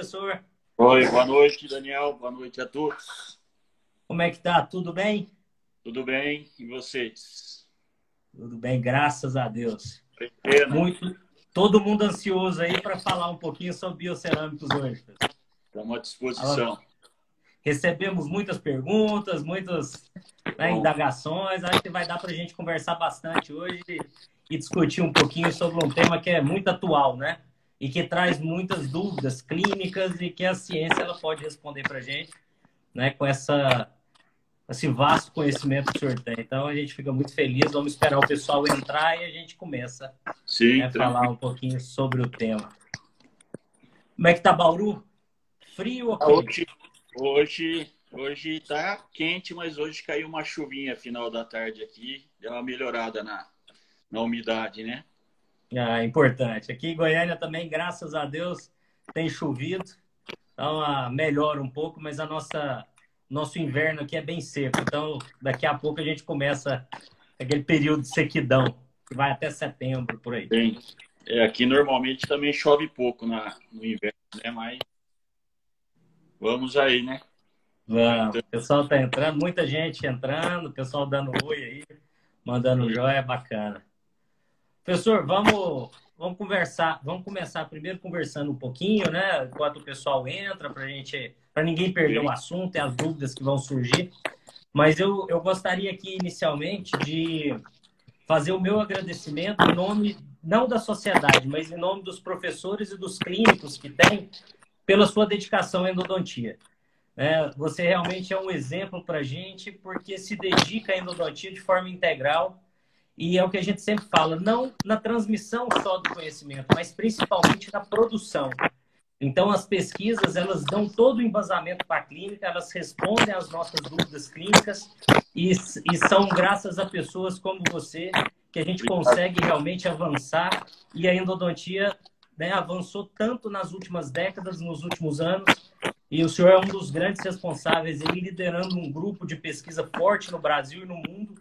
professor. Oi, boa noite, Daniel. Boa noite a todos. Como é que tá? Tudo bem? Tudo bem. E vocês? Tudo bem, graças a Deus. Pena. Muito, todo mundo ansioso aí para falar um pouquinho sobre biocerâmicos hoje. Estamos à disposição. Recebemos muitas perguntas, muitas né, indagações. Acho que vai dar para a gente conversar bastante hoje e discutir um pouquinho sobre um tema que é muito atual, né? E que traz muitas dúvidas clínicas e que a ciência ela pode responder para a gente, né? Com essa esse vasto conhecimento que o senhor tem. Então a gente fica muito feliz. Vamos esperar o pessoal entrar e a gente começa Sim, a falar um pouquinho sobre o tema. Como é que tá Bauru? Frio ou quente? Hoje, hoje, hoje tá quente, mas hoje caiu uma chuvinha final da tarde aqui, deu uma melhorada na, na umidade, né? Ah, importante. Aqui em Goiânia também, graças a Deus, tem chovido. Então, ah, melhora um pouco, mas a nossa nosso inverno aqui é bem seco. Então, daqui a pouco a gente começa aquele período de sequidão, que vai até setembro, por aí. Bem, é, aqui normalmente também chove pouco na, no inverno, né? Mas vamos aí, né? Vamos. O pessoal tá entrando, muita gente entrando, o pessoal dando oi aí, mandando joia, é bacana. Professor, vamos, vamos conversar, vamos começar primeiro conversando um pouquinho, né? Enquanto o pessoal entra, para gente, para ninguém perder o assunto e as dúvidas que vão surgir. Mas eu, eu gostaria aqui inicialmente de fazer o meu agradecimento em nome não da sociedade, mas em nome dos professores e dos clínicos que tem pela sua dedicação à endodontia. É, você realmente é um exemplo para a gente porque se dedica à endodontia de forma integral e é o que a gente sempre fala, não na transmissão só do conhecimento, mas principalmente na produção. Então, as pesquisas, elas dão todo o embasamento para a clínica, elas respondem às nossas dúvidas clínicas e, e são graças a pessoas como você que a gente consegue realmente avançar. E a endodontia né, avançou tanto nas últimas décadas, nos últimos anos, e o senhor é um dos grandes responsáveis, ele liderando um grupo de pesquisa forte no Brasil e no mundo,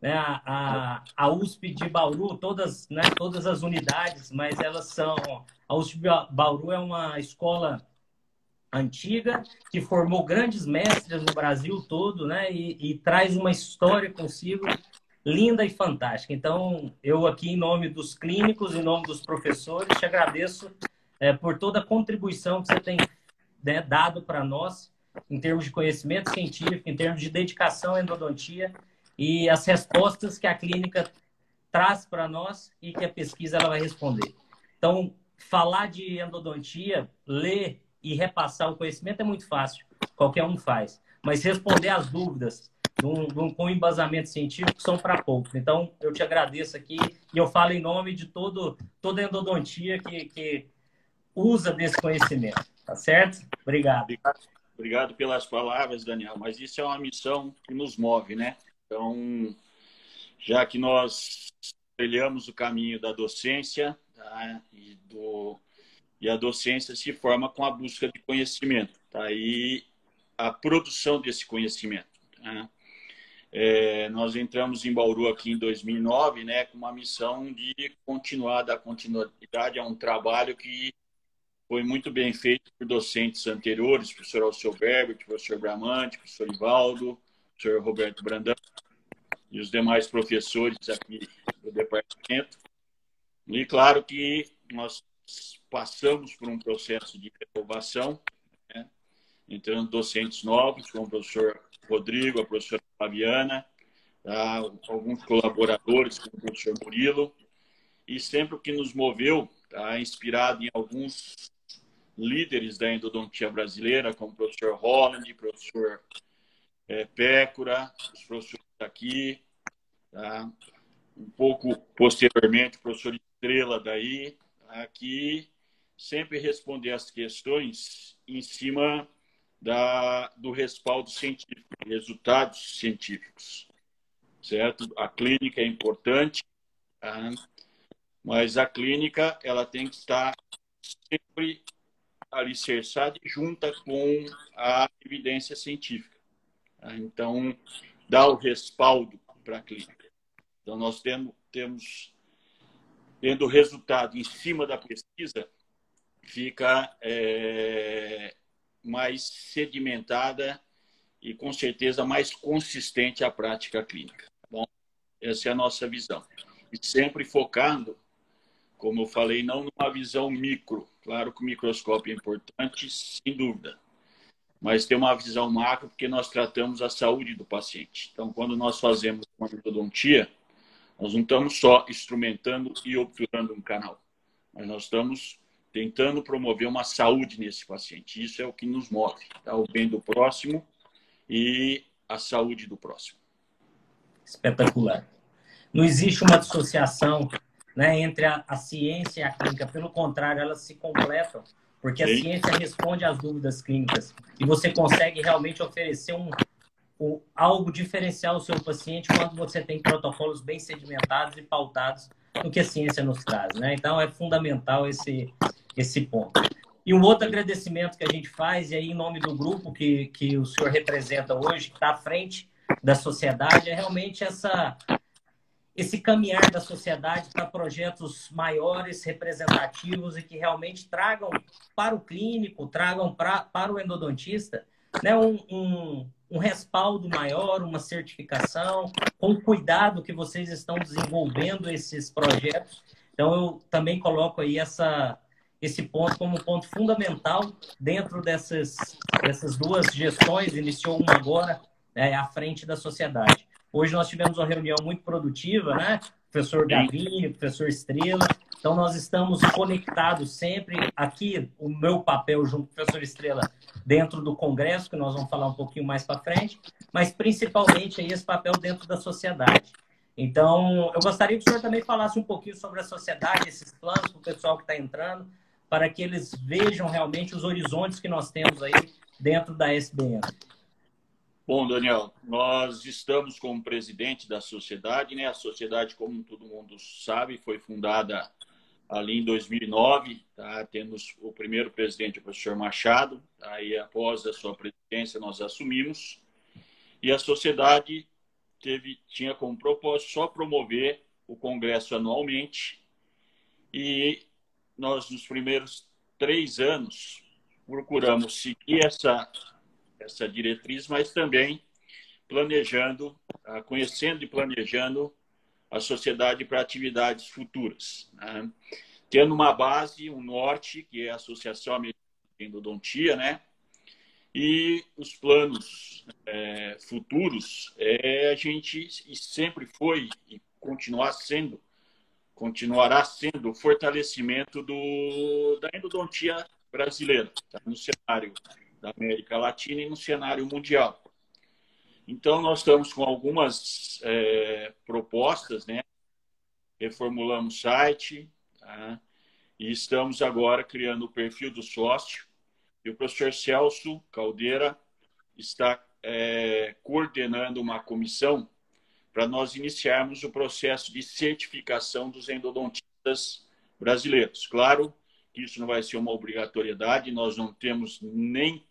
né, a, a, USP de Bauru, todas, né, todas as unidades, mas elas são. A USP de Bauru é uma escola antiga que formou grandes mestres no Brasil todo, né, e, e traz uma história consigo linda e fantástica. Então, eu aqui, em nome dos clínicos, em nome dos professores, te agradeço é, por toda a contribuição que você tem né, dado para nós, em termos de conhecimento científico, em termos de dedicação à endodontia e as respostas que a clínica traz para nós e que a pesquisa ela vai responder. Então, falar de endodontia, ler e repassar o conhecimento é muito fácil, qualquer um faz. Mas responder às dúvidas com embasamento científico são para poucos. Então, eu te agradeço aqui e eu falo em nome de todo, toda endodontia que, que usa desse conhecimento. Tá certo? Obrigado, obrigado pelas palavras, Daniel. Mas isso é uma missão que nos move, né? Então, já que nós trilhamos o caminho da docência, tá? e, do, e a docência se forma com a busca de conhecimento, tá? e a produção desse conhecimento. Tá? É, nós entramos em Bauru aqui em 2009, né, com uma missão de continuar, dar continuidade a um trabalho que foi muito bem feito por docentes anteriores, professor Alceu Berber, professor Bramante, professor Ivaldo, professor Roberto Brandão e os demais professores aqui do departamento. E claro que nós passamos por um processo de renovação, né? entrando docentes novos, como o professor Rodrigo, a professora Fabiana, tá? alguns colaboradores, como o professor Murilo, e sempre o que nos moveu, tá? inspirado em alguns líderes da endodontia brasileira, como o professor Holland, professor é, Pécora, os professores aqui, tá? um pouco posteriormente, o professor Estrela daí, aqui sempre responder as questões em cima da, do respaldo científico, resultados científicos, certo? A clínica é importante, tá? mas a clínica ela tem que estar sempre alicerçada e junta com a evidência científica. Tá? Então, dá o respaldo para a clínica. Então, nós temos, temos tendo resultado em cima da pesquisa, fica é, mais sedimentada e, com certeza, mais consistente a prática clínica. Tá bom, essa é a nossa visão. E sempre focando, como eu falei, não numa visão micro. Claro que o microscópio é importante, sem dúvida. Mas tem uma visão macro, porque nós tratamos a saúde do paciente. Então, quando nós fazemos uma endodontia, nós não estamos só instrumentando e obturando um canal, mas nós estamos tentando promover uma saúde nesse paciente. Isso é o que nos move, tá? o bem do próximo e a saúde do próximo. Espetacular. Não existe uma dissociação né, entre a, a ciência e a clínica, pelo contrário, elas se completam, porque Sim. a ciência responde às dúvidas clínicas e você consegue realmente oferecer um, um, algo diferencial ao seu paciente quando você tem protocolos bem sedimentados e pautados no que a ciência nos traz. Né? Então, é fundamental esse, esse ponto. E um outro agradecimento que a gente faz, e aí em nome do grupo que, que o senhor representa hoje, que está à frente da sociedade, é realmente essa, esse caminhar da sociedade para projetos maiores, representativos e que realmente tragam para o clínico, tragam pra, para o endodontista né, um, um, um respaldo maior, uma certificação, com o cuidado que vocês estão desenvolvendo esses projetos. Então, eu também coloco aí essa, esse ponto como ponto fundamental dentro dessas, dessas duas gestões, iniciou uma agora né, à frente da sociedade. Hoje nós tivemos uma reunião muito produtiva, né? Professor Gavinho, professor Estrela. Então nós estamos conectados sempre aqui, o meu papel junto com o professor Estrela dentro do congresso, que nós vamos falar um pouquinho mais para frente, mas principalmente aí esse papel dentro da sociedade. Então, eu gostaria que o senhor também falasse um pouquinho sobre a sociedade, esses planos para o pessoal que está entrando, para que eles vejam realmente os horizontes que nós temos aí dentro da SBN. Bom, Daniel, nós estamos como presidente da sociedade, né? A sociedade, como todo mundo sabe, foi fundada ali em 2009, tá? Temos o primeiro presidente, o professor Machado. Aí, após a sua presidência, nós assumimos. E a sociedade teve, tinha como propósito só promover o congresso anualmente e nós, nos primeiros três anos, procuramos seguir essa, essa diretriz, mas também planejando, ah, conhecendo e planejando a sociedade para atividades futuras. Né? Tendo uma base, um norte, que é a Associação Americana de Endodontia, né? E os planos é, futuros, é, a gente sempre foi e continuar sendo continuará sendo o fortalecimento do, da endodontia brasileira, tá? no cenário da América Latina e no cenário mundial. Então, nós estamos com algumas é, propostas, né? reformulamos o site tá? e estamos agora criando o perfil do sócio. E o professor Celso Caldeira está é, coordenando uma comissão para nós iniciarmos o processo de certificação dos endodontistas brasileiros. Claro que isso não vai ser uma obrigatoriedade, nós não temos nem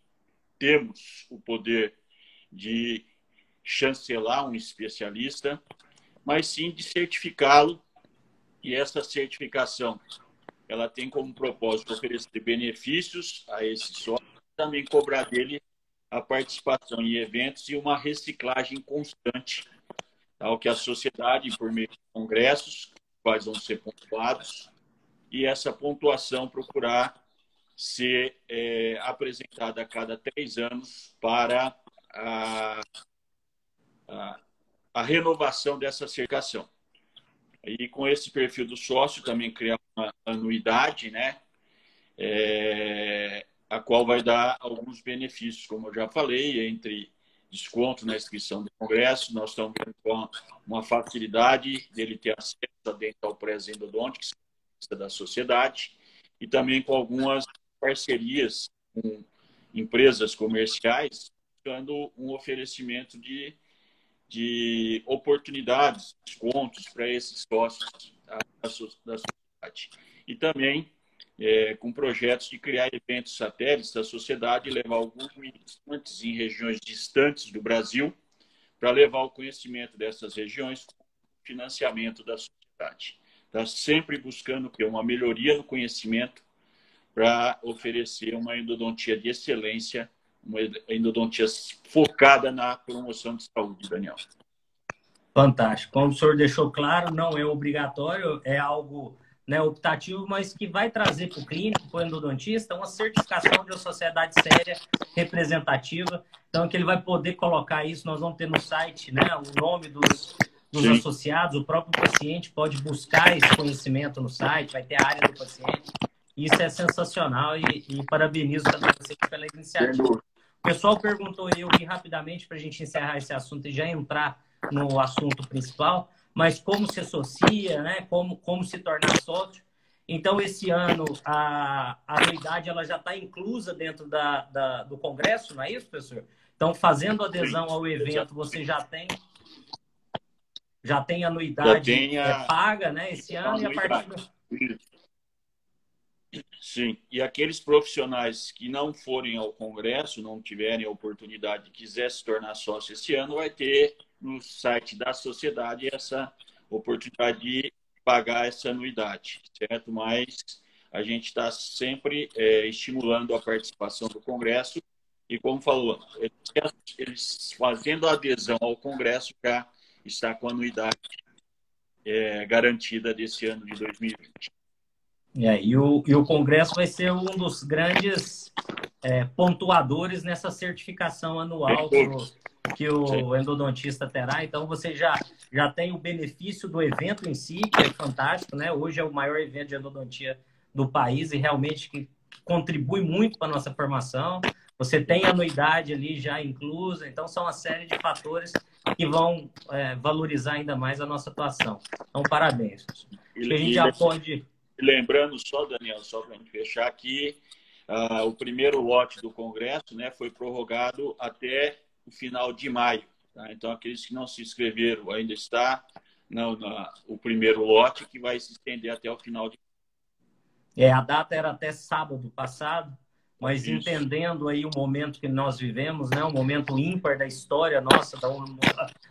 temos o poder de chancelar um especialista, mas sim de certificá-lo. E essa certificação, ela tem como propósito oferecer benefícios a esse sócio, também cobrar dele a participação em eventos e uma reciclagem constante ao que a sociedade, por meio de congressos, quais vão ser pontuados, e essa pontuação procurar ser é, apresentada a cada três anos para a, a, a, renovação dessa certificação. E com esse perfil do sócio também criar uma anuidade, né? É, a qual vai dar alguns benefícios, como eu já falei, entre desconto na inscrição do congresso. Nós estamos com uma facilidade dele ter acesso a dental press endodontics da sociedade e também com algumas parcerias com empresas comerciais buscando um oferecimento de, de oportunidades, descontos para esses sócios da, da sociedade. E também é, com projetos de criar eventos satélites da sociedade e levar alguns militantes em regiões distantes do Brasil para levar o conhecimento dessas regiões com financiamento da sociedade. Está sempre buscando que uma melhoria no conhecimento para oferecer uma endodontia de excelência, uma endodontia focada na promoção de saúde, Daniel. Fantástico. Como o senhor deixou claro, não é obrigatório, é algo né, optativo, mas que vai trazer para o clínico, para o endodontista, uma certificação de uma sociedade séria, representativa. Então, que ele vai poder colocar isso, nós vamos ter no site né, o nome dos, dos associados, o próprio paciente pode buscar esse conhecimento no site, vai ter a área do paciente. Isso é sensacional e, e parabenizo também vocês pela iniciativa. O pessoal perguntou eu aqui rapidamente para a gente encerrar esse assunto e já entrar no assunto principal, mas como se associa, né? como, como se tornar sócio. Então, esse ano, a, a anuidade ela já está inclusa dentro da, da, do Congresso, não é isso, professor? Então, fazendo adesão ao evento, você já tem já tem anuidade a... É, paga né, esse ano e a partir Sim, e aqueles profissionais que não forem ao Congresso, não tiverem a oportunidade, quiser se tornar sócio esse ano, vai ter no site da sociedade essa oportunidade de pagar essa anuidade, certo? Mas a gente está sempre é, estimulando a participação do Congresso e, como falou, eles fazendo adesão ao Congresso já está com a anuidade é, garantida desse ano de 2020. É, e, o, e o Congresso vai ser um dos grandes é, pontuadores nessa certificação anual que o, que o endodontista terá. Então, você já, já tem o benefício do evento em si, que é fantástico, né? Hoje é o maior evento de endodontia do país e realmente que contribui muito para a nossa formação. Você tem anuidade ali já inclusa, então são uma série de fatores que vão é, valorizar ainda mais a nossa atuação. Então, parabéns. Acho que a gente já pode lembrando só, Daniel, só para a gente fechar aqui, uh, o primeiro lote do Congresso né, foi prorrogado até o final de maio. Tá? Então, aqueles que não se inscreveram ainda está no, na, o primeiro lote, que vai se estender até o final de É, a data era até sábado passado, mas Isso. entendendo aí o momento que nós vivemos, né, um momento ímpar da história nossa, da,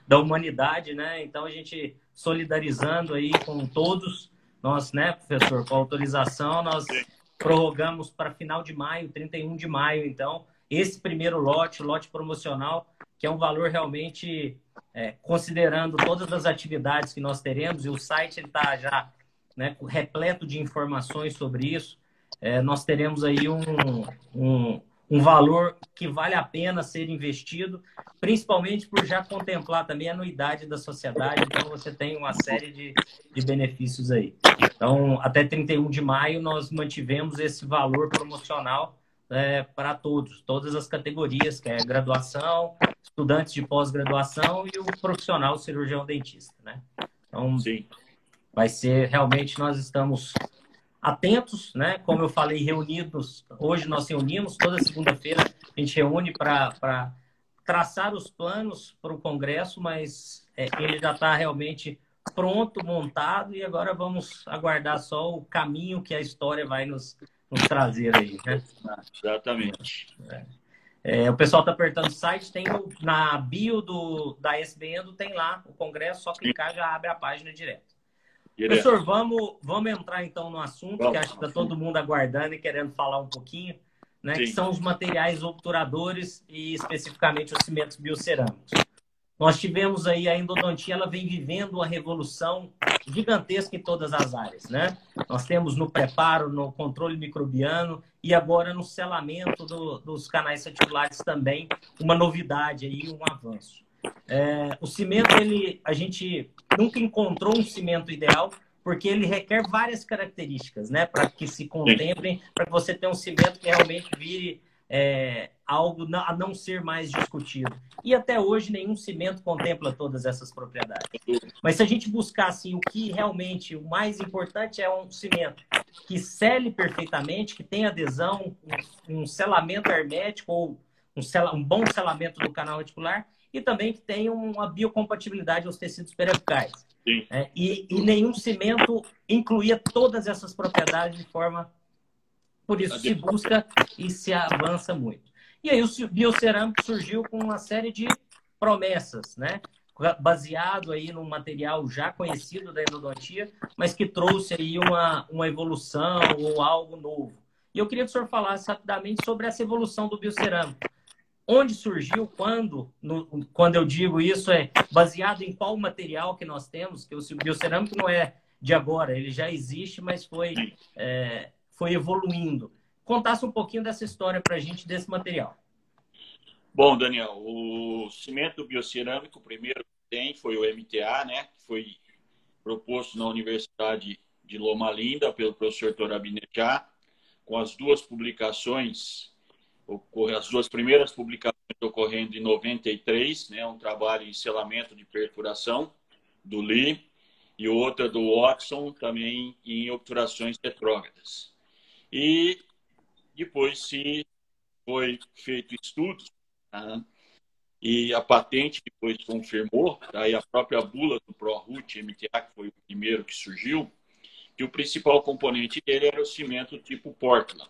da humanidade, né? Então a gente solidarizando aí com todos nós, né, professor, com autorização, nós prorrogamos para final de maio, 31 de maio, então, esse primeiro lote, lote promocional, que é um valor realmente, é, considerando todas as atividades que nós teremos, e o site está já né, repleto de informações sobre isso, é, nós teremos aí um, um, um valor que vale a pena ser investido, principalmente por já contemplar também a anuidade da sociedade, então você tem uma série de, de benefícios aí. Então, até 31 de maio, nós mantivemos esse valor promocional é, para todos, todas as categorias, que é graduação, estudantes de pós-graduação e o profissional cirurgião dentista, né? Então, Sim. vai ser realmente nós estamos atentos, né? Como eu falei, reunidos. Hoje nós reunimos, toda segunda-feira a gente reúne para traçar os planos para o Congresso, mas é, ele já está realmente pronto, montado, e agora vamos aguardar só o caminho que a história vai nos, nos trazer aí, né? Exatamente. É. É, o pessoal está apertando o site, tem o, na bio do, da SBN, tem lá o Congresso, só clicar já abre a página direto. Direto. Professor, vamos, vamos entrar então no assunto, vamos. que acho que está todo mundo aguardando e querendo falar um pouquinho, né? Que são os materiais obturadores e especificamente os cimentos biocerâmicos. Nós tivemos aí a endodontia, ela vem vivendo uma revolução gigantesca em todas as áreas, né? Nós temos no preparo, no controle microbiano e agora no selamento do, dos canais reticulares também, uma novidade aí, um avanço. É, o cimento, ele, a gente nunca encontrou um cimento ideal, porque ele requer várias características, né? Para que se contemplem, para que você tenha um cimento que realmente vire é, algo a não ser mais discutido. E até hoje nenhum cimento contempla todas essas propriedades. Mas se a gente buscar assim, o que realmente o mais importante é um cimento que sele perfeitamente, que tem adesão, um, selamento hermético ou um, sel, um bom selamento do canal reticular e também que tem uma biocompatibilidade aos tecidos periapicais. É, e, e, nenhum cimento incluía todas essas propriedades de forma. Por isso se busca e se avança muito. E aí o biocerâmico surgiu com uma série de promessas, né? baseado aí num material já conhecido da endodontia, mas que trouxe aí uma, uma evolução ou algo novo. E eu queria que o senhor falasse rapidamente sobre essa evolução do biocerâmico. Onde surgiu, quando, no, quando eu digo isso, é baseado em qual material que nós temos, que o biocerâmico não é de agora, ele já existe, mas foi, é, foi evoluindo. Contasse um pouquinho dessa história para a gente desse material. Bom, Daniel, o cimento biocerâmico, o primeiro que tem foi o MTA, né? Que foi proposto na Universidade de Loma Linda pelo professor Torabinejá, com as duas publicações, as duas primeiras publicações ocorrendo em 93, né? Um trabalho em selamento de perfuração do Lee e outra do Watson também em obturações retrógradas. E depois se foi feito estudos tá? e a patente depois confirmou, aí tá? a própria bula do ProRoot MTA, que foi o primeiro que surgiu, que o principal componente dele era o cimento tipo Portland.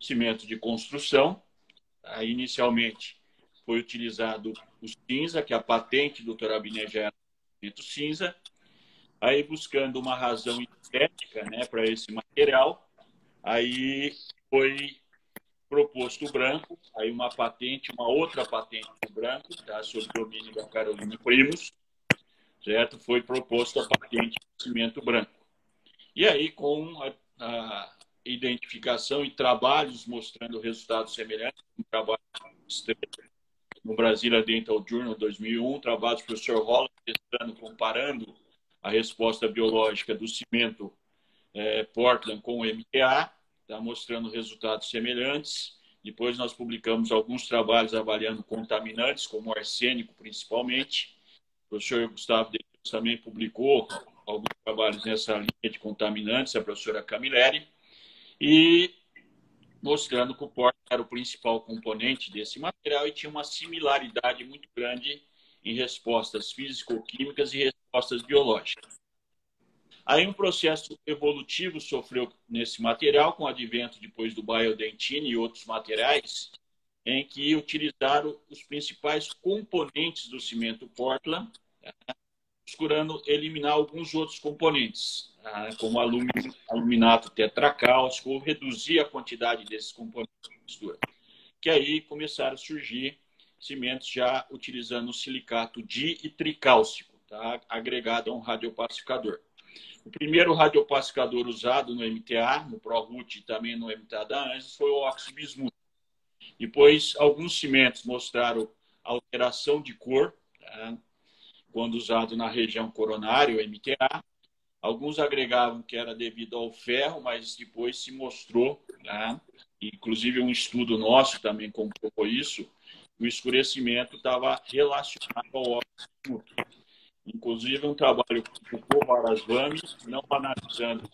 Cimento de construção, aí inicialmente foi utilizado o cinza, que a patente do Torabine já era cimento cinza, Aí, buscando uma razão estética né, para esse material, aí foi proposto o branco, aí uma patente, uma outra patente do branco, tá, sob domínio da Carolina Primos, certo? Foi proposto a patente do cimento branco. E aí, com a, a identificação e trabalhos mostrando resultados semelhantes, um trabalho no Brasília Dental Journal 2001, trabalho do professor Holland, testando, comparando a resposta biológica do cimento é, Portland com o MTA, está mostrando resultados semelhantes. Depois nós publicamos alguns trabalhos avaliando contaminantes, como arsênico principalmente. O professor Gustavo de Deus também publicou alguns trabalhos nessa linha de contaminantes, a professora Camilleri, e mostrando que o Portland era o principal componente desse material e tinha uma similaridade muito grande em respostas físico-químicas e respostas biológicas. Aí um processo evolutivo sofreu nesse material com o advento depois do biodentine e outros materiais, em que utilizaram os principais componentes do cimento Portland, né, procurando eliminar alguns outros componentes, né, como aluminato tetracálcico, reduzir a quantidade desses componentes de mistura. Que aí começaram a surgir cimentos já utilizando silicato di e tricálcico, tá? agregado a um radiopacificador. O primeiro radiopacificador usado no MTA, no ProRoot e também no MTA da ANSES, foi o óxido bismuto. Depois, alguns cimentos mostraram alteração de cor, tá? Quando usado na região coronária, o MTA. Alguns agregavam que era devido ao ferro, mas depois se mostrou, tá? inclusive um estudo nosso também comprovou isso, o escurecimento estava relacionado ao óxido Inclusive, um trabalho com o Varasvami, não analisando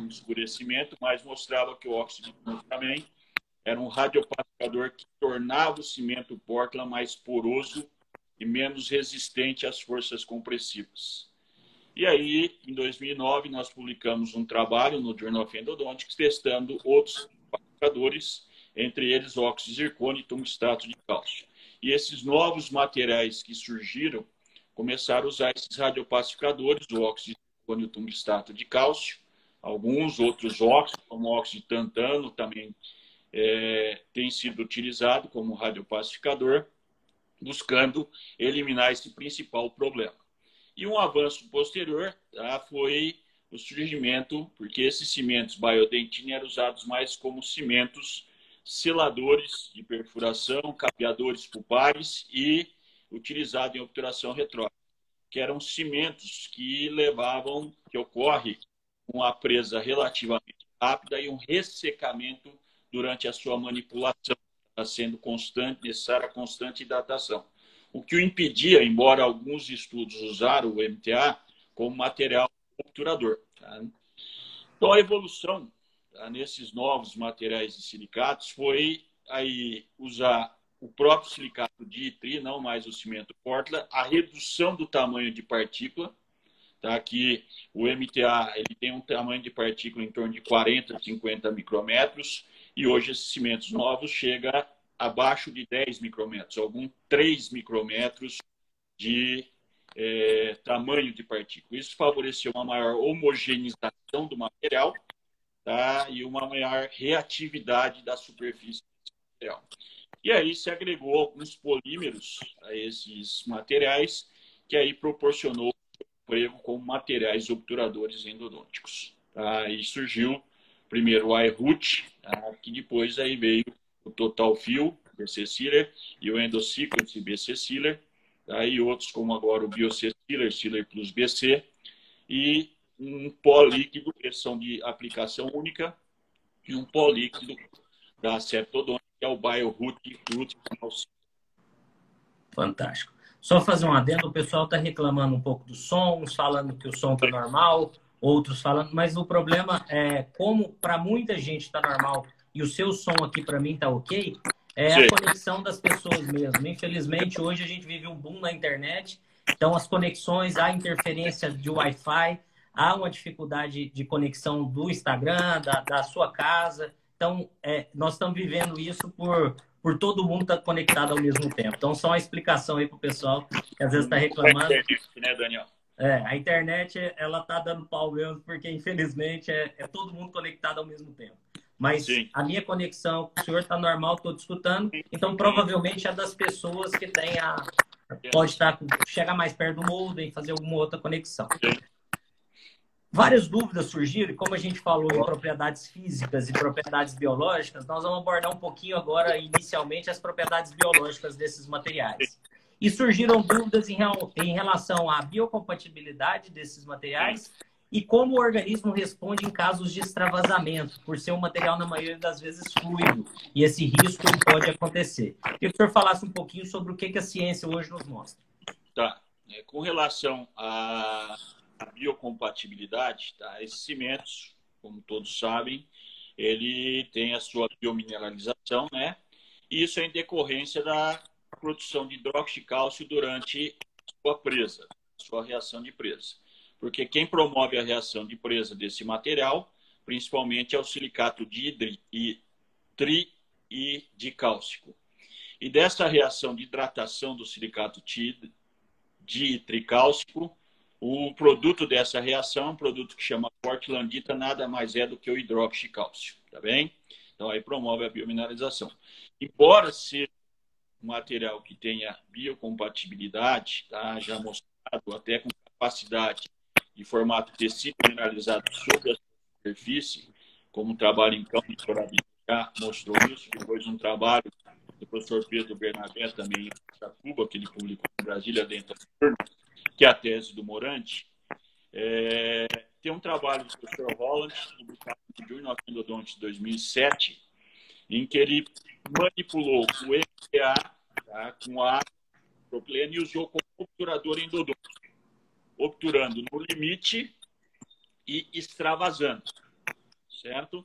o escurecimento, mas mostrava que o óxido também era um radiopacificador que tornava o cimento Portland mais poroso e menos resistente às forças compressivas. E aí, em 2009, nós publicamos um trabalho no Journal of Endodontics testando outros pacificadores, entre eles óxido de zircônio e tungstato de cálcio. E esses novos materiais que surgiram começaram a usar esses radiopacificadores, o óxido de zircônio e o tungstato de cálcio, alguns outros óxidos, como óxido de tantano, também é, tem sido utilizado como radiopacificador, buscando eliminar esse principal problema. E um avanço posterior tá, foi o surgimento, porque esses cimentos biodentina eram usados mais como cimentos seladores de perfuração, capeadores pulpares e utilizado em obturação retrógrada, que eram cimentos que levavam, que ocorre uma presa relativamente rápida e um ressecamento durante a sua manipulação, sendo constante, necessária constante hidratação. O que o impedia, embora alguns estudos usaram o MTA como material obturador. Tá? Então, a evolução tá, nesses novos materiais de silicatos foi aí usar o próprio silicato de tri, não mais o cimento Portland, a redução do tamanho de partícula, tá? Aqui o MTA ele tem um tamanho de partícula em torno de 40, 50 micrômetros e hoje esses cimentos novos chega abaixo de 10 micrômetros, algum 3 micrômetros de é, tamanho de partícula. Isso favoreceu uma maior homogeneização do material tá? e uma maior reatividade da superfície material. E aí se agregou alguns polímeros a esses materiais, que aí proporcionou emprego como materiais obturadores endodônticos. Tá? E surgiu primeiro o iRoot, tá? que depois aí veio o Total Fill, BC Sealer, e o Endosequence BC Sealer, e outros como agora o BioC Sealer, Sealer Plus BC, e um pó líquido, que são de aplicação única, e um pó líquido da Septodontia, que é o BioRoot Root Fantástico. Só fazer um adendo, o pessoal está reclamando um pouco do som, falando que o som está normal, outros falando, mas o problema é como para muita gente está normal e o seu som aqui para mim está ok, é Sim. a conexão das pessoas mesmo. Infelizmente, hoje a gente vive um boom na internet, então as conexões, a interferência de Wi-Fi, há uma dificuldade de conexão do Instagram, da, da sua casa. Então, é, nós estamos vivendo isso por, por todo mundo estar tá conectado ao mesmo tempo. Então, só uma explicação aí para o pessoal que às vezes está reclamando. né, Daniel? É, a internet, ela tá dando pau mesmo, porque infelizmente é, é todo mundo conectado ao mesmo tempo. Mas Sim. a minha conexão com o senhor está normal, estou te escutando. Então, provavelmente é das pessoas que tem a. Pode estar, chegar mais perto do modem, fazer alguma outra conexão. Sim. Várias dúvidas surgiram, e como a gente falou em propriedades físicas e propriedades biológicas, nós vamos abordar um pouquinho agora, inicialmente, as propriedades biológicas desses materiais. E surgiram dúvidas em, em relação à biocompatibilidade desses materiais e como o organismo responde em casos de extravasamento, por ser um material, na maioria das vezes, fluido. E esse risco pode acontecer. Queria que o senhor falasse um pouquinho sobre o que, que a ciência hoje nos mostra. Tá. É, com relação à biocompatibilidade, tá? esses cimentos, como todos sabem, ele tem a sua biomineralização, né? E isso é em decorrência da produção de hidróxido de cálcio durante a sua presa, a sua reação de presa. Porque quem promove a reação de presa desse material, principalmente, é o silicato de hidri e tri e dicálcico. E dessa reação de hidratação do silicato de tricálcico, o produto dessa reação é um produto que chama portlandita, nada mais é do que o hidróxido de cálcio, tá bem? Então aí promove a biomineralização. Embora seja material que tenha biocompatibilidade, tá? já mostrado até com capacidade de formato tecido mineralizado sobre a superfície, como um trabalho em campo de já mostrou isso, depois um trabalho do professor Pedro Bernabé também em Cuba, que ele publicou em Brasília dentro da turma, que é a tese do Morante. É, tem um trabalho do professor Holland, publicado no Journal of Endodontics 2007, em que ele manipulou o EPA tá, com a propileno e usou como obturador endodôntico, obturando no limite e extravasando, certo?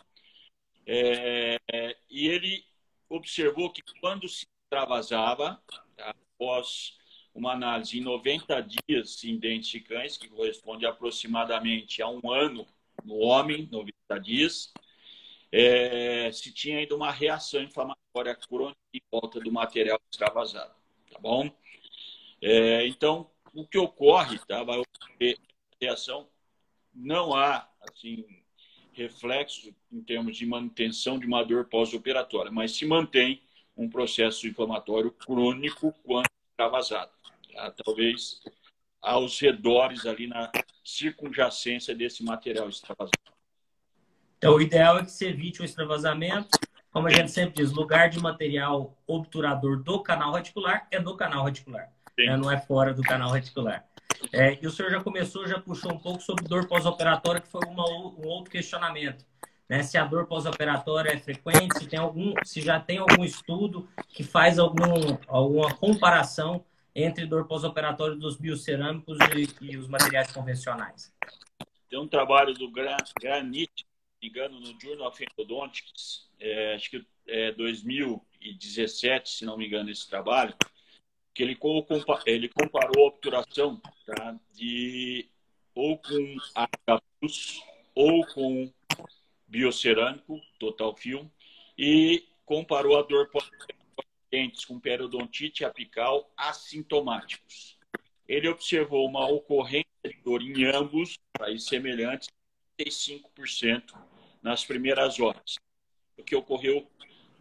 É, e ele observou que quando se extravasava, tá, após uma análise em 90 dias em dentes de cães, que corresponde aproximadamente a um ano no homem, 90 dias, é, se tinha ainda uma reação inflamatória crônica em volta do material extravasado, tá bom? É, então, o que ocorre, tá? Vai ocorrer reação, não há, assim, reflexo em termos de manutenção de uma dor pós-operatória, mas se mantém um processo inflamatório crônico quando extravasado. Tá? Talvez aos redores ali na circunjacência desse material extravasado. Então, o ideal é que se evite o extravasamento. Como a gente sempre diz, lugar de material obturador do canal reticular é no canal reticular, né? não é fora do canal reticular. É, e o senhor já começou, já puxou um pouco sobre dor pós-operatória, que foi uma, um outro questionamento. Né? Se a dor pós-operatória é frequente, se, tem algum, se já tem algum estudo que faz algum, alguma comparação entre dor pós-operatória dos biocerâmicos e, e, os materiais convencionais. Tem um trabalho do Granite me engano, no Journal of Endodontics, é, acho que é 2017, se não me engano, esse trabalho, que ele, ele comparou a obturação tá, de ou com H+, ou com biocerâmico, total film, e comparou a dor dentes com periodontite apical assintomáticos. Ele observou uma ocorrência de dor em ambos, países semelhantes, 35% nas primeiras horas. Porque ocorreu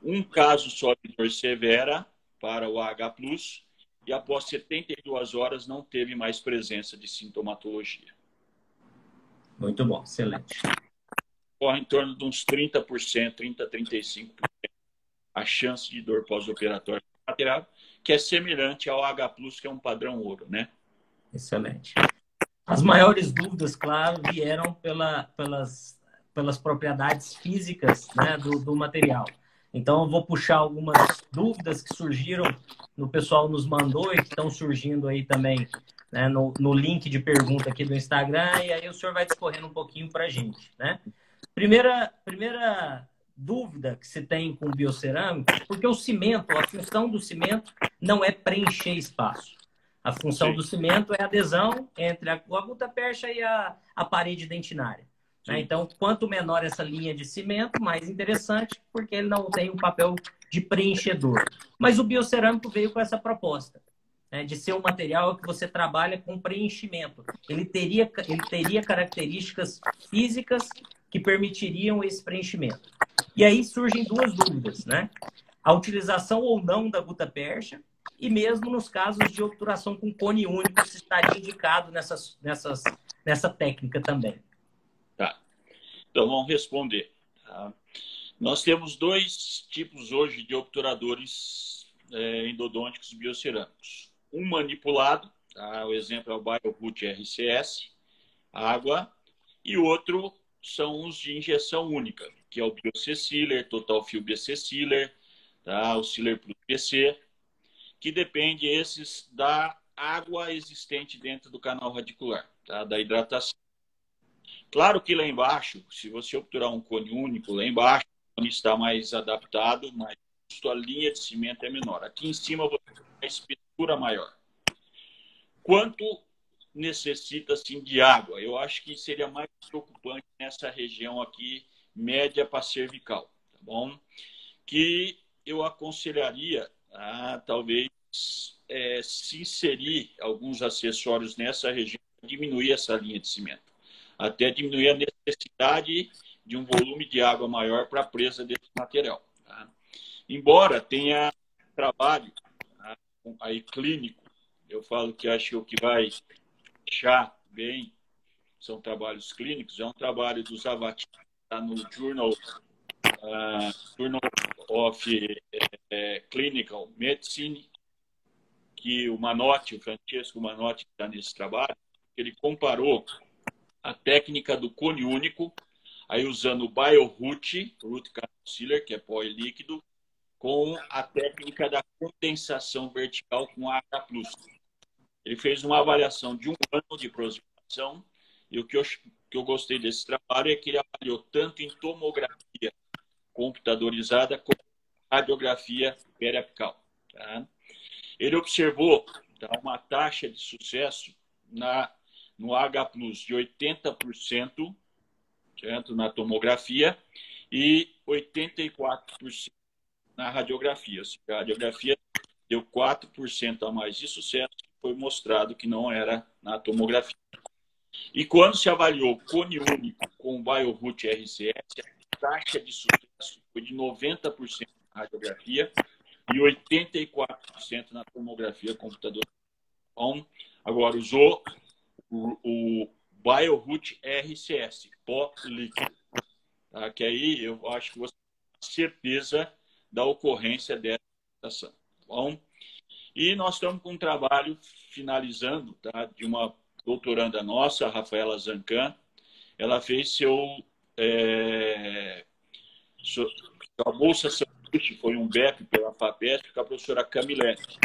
um caso só de dor severa para o H+, e após 72 horas não teve mais presença de sintomatologia. Muito bom, excelente. Corre em torno de uns 30%, 30% a 35% a chance de dor pós-operatória lateral, que é semelhante ao H+, que é um padrão ouro, né? Excelente. As maiores dúvidas, claro, vieram pela, pelas, pelas propriedades físicas né, do, do material. Então, eu vou puxar algumas dúvidas que surgiram, no pessoal nos mandou e que estão surgindo aí também né, no, no link de pergunta aqui do Instagram, e aí o senhor vai discorrendo um pouquinho para a gente. Né? Primeira, primeira dúvida que se tem com o biocerâmico, porque o cimento, a função do cimento não é preencher espaço. A função Sim. do cimento é a adesão entre a, a guta percha e a, a parede dentinária. Né? Então, quanto menor essa linha de cimento, mais interessante, porque ele não tem um papel de preenchedor. Mas o biocerâmico veio com essa proposta. Né, de ser um material que você trabalha com preenchimento. Ele teria, ele teria características físicas que permitiriam esse preenchimento. E aí surgem duas dúvidas, né? A utilização ou não da guta percha e mesmo nos casos de obturação com cone único, se estaria indicado nessas, nessas, nessa técnica também. Então, vamos responder. Tá? Nós temos dois tipos hoje de obturadores é, endodônticos biocerâmicos. Um manipulado, tá? o exemplo é o BioRoot RCS, água, e outro são os de injeção única, que é o BioC Total Fio BC Sealer, tá? o Sealer Plus BC, que depende esses da água existente dentro do canal radicular, tá? da hidratação. Claro que lá embaixo, se você obturar um cone único, lá embaixo o cone está mais adaptado, mas a linha de cimento é menor. Aqui em cima você tem uma espessura maior. Quanto necessita assim, de água? Eu acho que seria mais preocupante nessa região aqui, média para cervical, tá bom? Que eu aconselharia a talvez é, se inserir alguns acessórios nessa região, diminuir essa linha de cimento até diminuir a necessidade de um volume de água maior para a presa desse material. Tá? Embora tenha trabalho tá? aí clínico, eu falo que acho que o que vai fechar bem são trabalhos clínicos, é um trabalho do Zavati, está no Journal, uh, Journal of é, Clinical Medicine, que o Manotti, o Francesco Manotti está nesse trabalho, ele comparou a técnica do cone único, aí usando o BioRoot, Root Sealer, que é pó líquido, com a técnica da condensação vertical com H+. Ele fez uma avaliação de um ano de aproximação e o que eu, que eu gostei desse trabalho é que ele avaliou tanto em tomografia computadorizada como radiografia periapical. Tá? Ele observou tá, uma taxa de sucesso na no H+, de 80%, certo? na tomografia, e 84% na radiografia. A radiografia deu 4% a mais de sucesso, foi mostrado que não era na tomografia. E quando se avaliou cone único com o BioRoot RCS, a taxa de sucesso foi de 90% na radiografia e 84% na tomografia computador. Então, agora usou o, BioRoot RCS, pó líquido. Tá? Que aí eu acho que você tem certeza da ocorrência dessa situação. Tá bom? E nós estamos com um trabalho finalizando tá? de uma doutoranda nossa, Rafaela Zancan. Ela fez seu. É, sua, sua bolsa sanduíche foi um BEP pela FAPESP com a professora Camilete.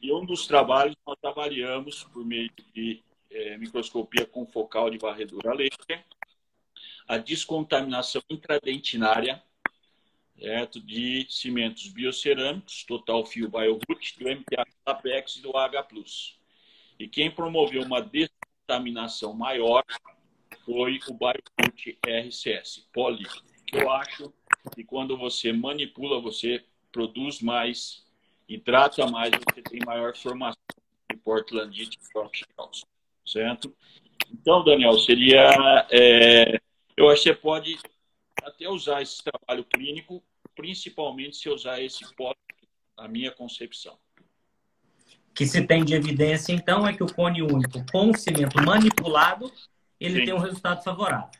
E um dos trabalhos nós avaliamos por meio de é, microscopia com focal de varredura laser, a descontaminação intradentinária certo, de cimentos biocerâmicos, total fio BioRoot, do MTA Apex e do H+. E quem promoveu uma descontaminação maior foi o BioRoot RCS, poli. Eu acho que quando você manipula, você produz mais e trata mais, você tem maior formação de portlandite e certo? Então, Daniel, seria. É, eu acho que você pode até usar esse trabalho clínico, principalmente se usar esse pó, a minha concepção. Que se tem de evidência, então, é que o cone único com o cimento manipulado, ele Sim. tem um resultado favorável.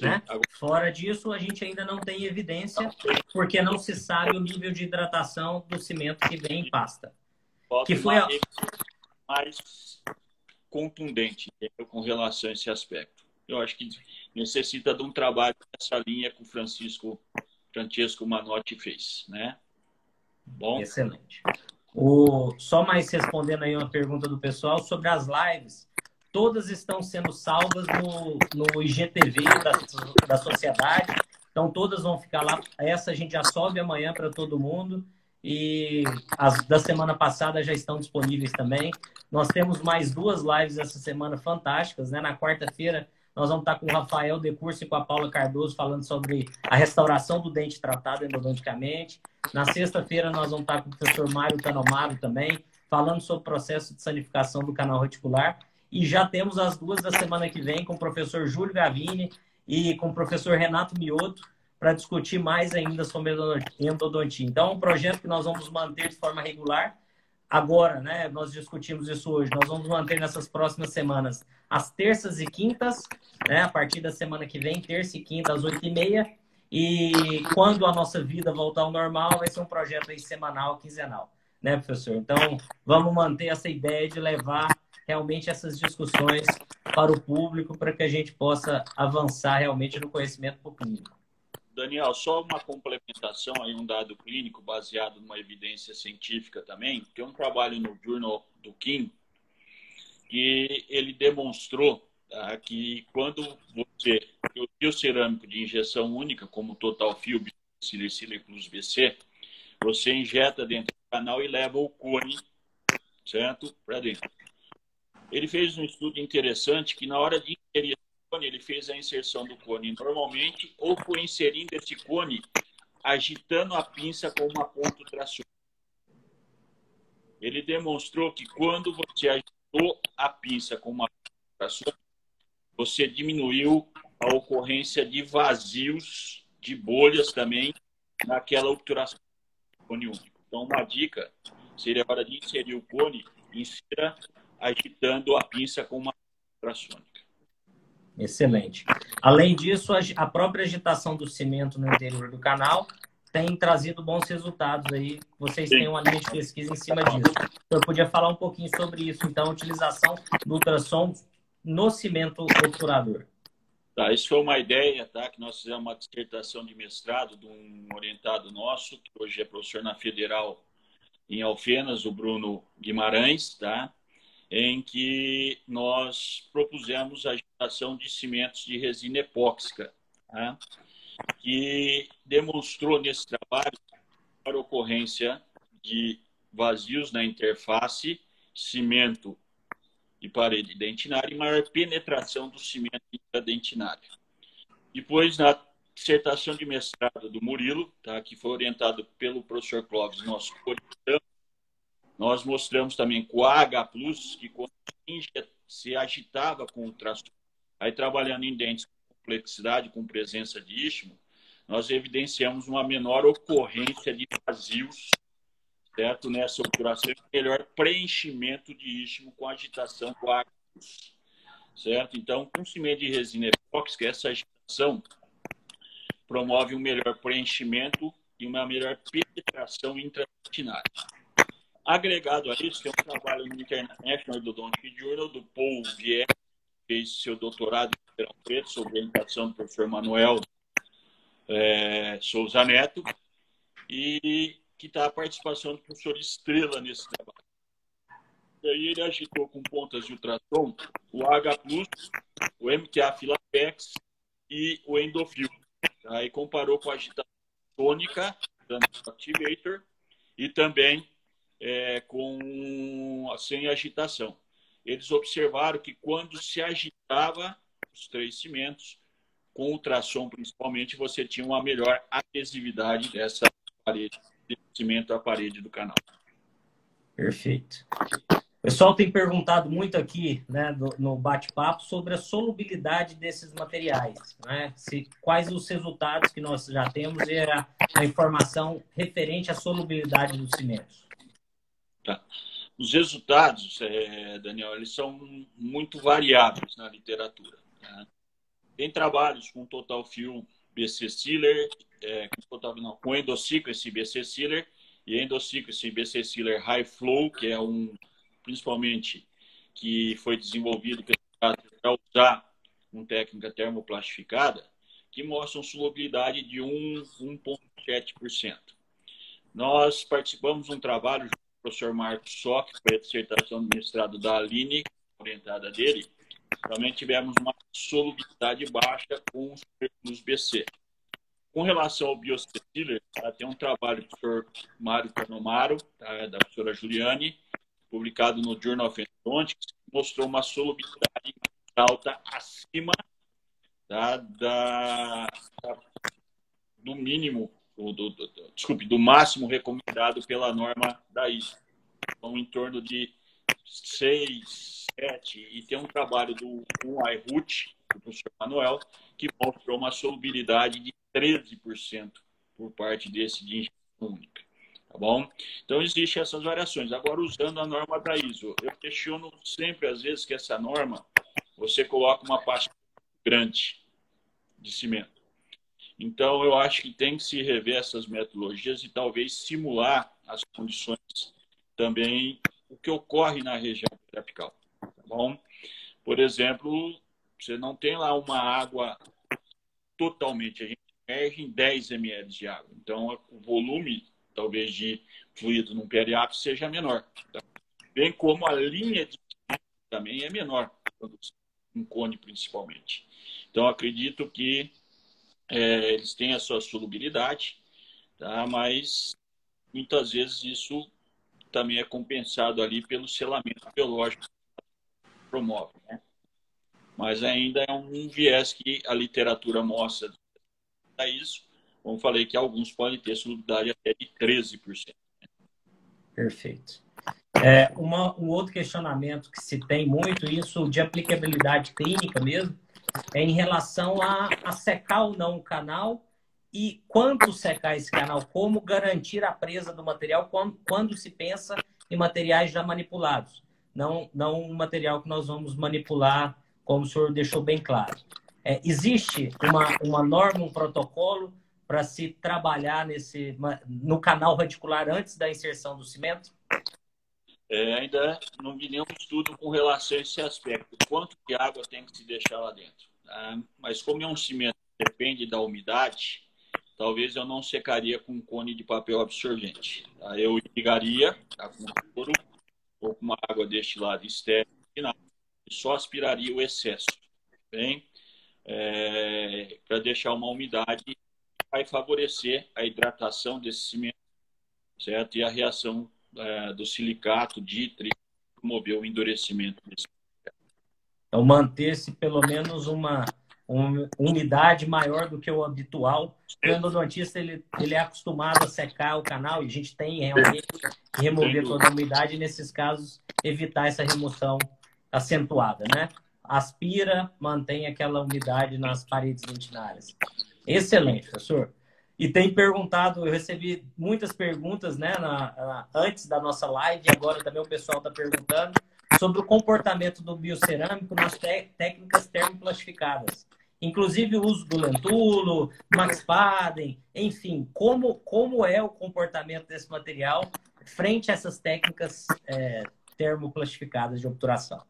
Né? Fora disso, a gente ainda não tem evidência, porque não se sabe o nível de hidratação do cimento que vem em pasta. que foi a... mais contundente com relação a esse aspecto. Eu acho que necessita de um trabalho nessa linha que o Francisco Manotti fez, né? Bom. Excelente. O, só mais respondendo aí uma pergunta do pessoal sobre as lives todas estão sendo salvas no, no IGTV da, da sociedade. Então, todas vão ficar lá. Essa a gente já sobe amanhã para todo mundo. E as da semana passada já estão disponíveis também. Nós temos mais duas lives essa semana fantásticas. Né? Na quarta-feira, nós vamos estar com o Rafael Decurso e com a Paula Cardoso falando sobre a restauração do dente tratado endodonticamente. Na sexta-feira, nós vamos estar com o professor Mário Tanomaro também, falando sobre o processo de sanificação do canal reticular. E já temos as duas da semana que vem com o professor Júlio Gavini e com o professor Renato Mioto para discutir mais ainda sobre endodontia. Então, é um projeto que nós vamos manter de forma regular. Agora, né, nós discutimos isso hoje, nós vamos manter nessas próximas semanas, às terças e quintas, né, a partir da semana que vem, terça e quinta, às oito e meia. E quando a nossa vida voltar ao normal, vai ser um projeto aí semanal, quinzenal, né, professor? Então, vamos manter essa ideia de levar realmente essas discussões para o público, para que a gente possa avançar realmente no conhecimento clínico. Daniel, só uma complementação aí, um dado clínico baseado numa evidência científica também. Tem um trabalho no Journal do Kim que ele demonstrou tá, que quando você o fio cerâmico de injeção única, como Total Fio Silicile Plus BC, você injeta dentro do canal e leva o cone, certo? Para dentro. Ele fez um estudo interessante que na hora de inserir o cone, ele fez a inserção do cone normalmente ou foi inserindo esse cone agitando a pinça com uma ponta tração. Ele demonstrou que quando você agitou a pinça com uma ponta tração, você diminuiu a ocorrência de vazios, de bolhas também naquela obturação do cone único. Então, uma dica seria a hora de inserir o cone, insira agitando a pinça com uma ultrassônica. Excelente. Além disso, a própria agitação do cimento no interior do canal tem trazido bons resultados aí. Vocês Sim. têm uma linha de pesquisa em cima disso. Eu podia falar um pouquinho sobre isso, então, a utilização do ultrassom no cimento obturador. Tá, isso foi uma ideia, tá? Que nós fizemos uma dissertação de mestrado de um orientado nosso, que hoje é professor na Federal em Alfenas, o Bruno Guimarães, tá? em que nós propusemos a agitação de cimentos de resina epóxica, né? que demonstrou nesse trabalho a ocorrência de vazios na interface, cimento e parede dentinária e maior penetração do cimento intradentinário. Depois, na dissertação de mestrado do Murilo, tá, que foi orientado pelo professor Clóvis, nosso nós mostramos também com a H+, que quando se agitava com o traço, aí trabalhando em dentes com complexidade, com presença de istmo, nós evidenciamos uma menor ocorrência de vazios, certo? Nessa obturação, melhor preenchimento de istmo com agitação a H+, certo? Então, com cimento de resina epóxica, essa agitação promove um melhor preenchimento e uma melhor penetração intradentinária. Agregado a isso, tem um trabalho no International Endodontic Journal do Paul que fez seu doutorado em Ribeirão Preto, sob orientação do professor Manuel é, Souza Neto, e que está a participação do professor Estrela nesse trabalho. E aí ele agitou com pontas de ultrassom o H+, o MTA Filapex e o Endofil. Aí comparou com a agitação tônica, activator, e também é, com sem agitação. Eles observaram que quando se agitava os três cimentos, com ultrassom principalmente, você tinha uma melhor adesividade dessa parede, desse cimento à parede do canal. Perfeito. O pessoal tem perguntado muito aqui né, no bate-papo sobre a solubilidade desses materiais. Né? Se, quais os resultados que nós já temos e a, a informação referente à solubilidade dos cimentos. Tá. Os resultados, é, Daniel, eles são muito variáveis na literatura. Tá? Tem trabalhos com Total Fuel BC Sealer, é, com, total, não, com Endociclus BC Sealer e Endociclus BC Sealer High Flow, que é um principalmente que foi desenvolvido para usar uma técnica termoplastificada, que mostram solubilidade de 1,7%. Nós participamos de um trabalho professor Marcos Sock, que foi a dissertação do mestrado da Aline, orientada dele, também tivemos uma solubilidade baixa com os BC. Com relação ao biocetiler, tem um trabalho do professor Mário Canomaro, tá, da professora Juliane, publicado no Journal of Endodontics, mostrou uma solubilidade alta acima da, da do mínimo, do, do, do, desculpe, do máximo recomendado pela norma da ISO. Então, em torno de 6, 7, e tem um trabalho do iRoot, do professor Manuel, que mostrou uma solubilidade de 13% por parte desse de injeção única. Tá bom? Então, existem essas variações. Agora, usando a norma da ISO, eu questiono sempre, às vezes, que essa norma, você coloca uma pasta grande de cimento. Então, eu acho que tem que se rever essas metodologias e talvez simular as condições também, o que ocorre na região tropical. Tá bom? Por exemplo, você não tem lá uma água totalmente, a gente emerge em 10 ml de água. Então, o volume talvez de fluido num periápice seja menor. Tá? Bem como a linha de também é menor, um cone principalmente. Então, acredito que é, eles têm a sua solubilidade, tá? mas muitas vezes isso também é compensado ali pelo selamento biológico que promove. Né? Mas ainda é um viés que a literatura mostra isso, como falei, que alguns podem ter solubilidade até de 13%. Perfeito. É, uma, um outro questionamento que se tem muito, isso de aplicabilidade clínica mesmo, é em relação a, a secar ou não o canal e quanto secar esse canal, como garantir a presa do material quando, quando se pensa em materiais já manipulados, não, não um material que nós vamos manipular, como o senhor deixou bem claro. É, existe uma, uma norma, um protocolo para se trabalhar nesse, no canal radicular antes da inserção do cimento? É, ainda não vi nenhum estudo com relação a esse aspecto. Quanto de água tem que se deixar lá dentro? Tá? Mas como é um cimento que depende da umidade, talvez eu não secaria com um cone de papel absorvente. Tá? Eu irrigaria tá? com couro ou com uma água destilada estéril e só aspiraria o excesso. Bem, é, para deixar uma umidade vai favorecer a hidratação desse cimento, certo? E a reação é, do silicato de promover o endurecimento desse Então, manter-se pelo menos uma, uma umidade maior do que o habitual. O endodontista ele, ele é acostumado a secar o canal e a gente tem realmente que remover toda a umidade e, nesses casos, evitar essa remoção acentuada, né? Aspira, mantém aquela umidade nas paredes dentinárias. Excelente, professor. E tem perguntado, eu recebi muitas perguntas né, na, na, antes da nossa live, e agora também o pessoal está perguntando sobre o comportamento do biocerâmico nas técnicas termoplastificadas. Inclusive o uso do lentulo, Max Paden, enfim, como, como é o comportamento desse material frente a essas técnicas é, termoplastificadas de obturação.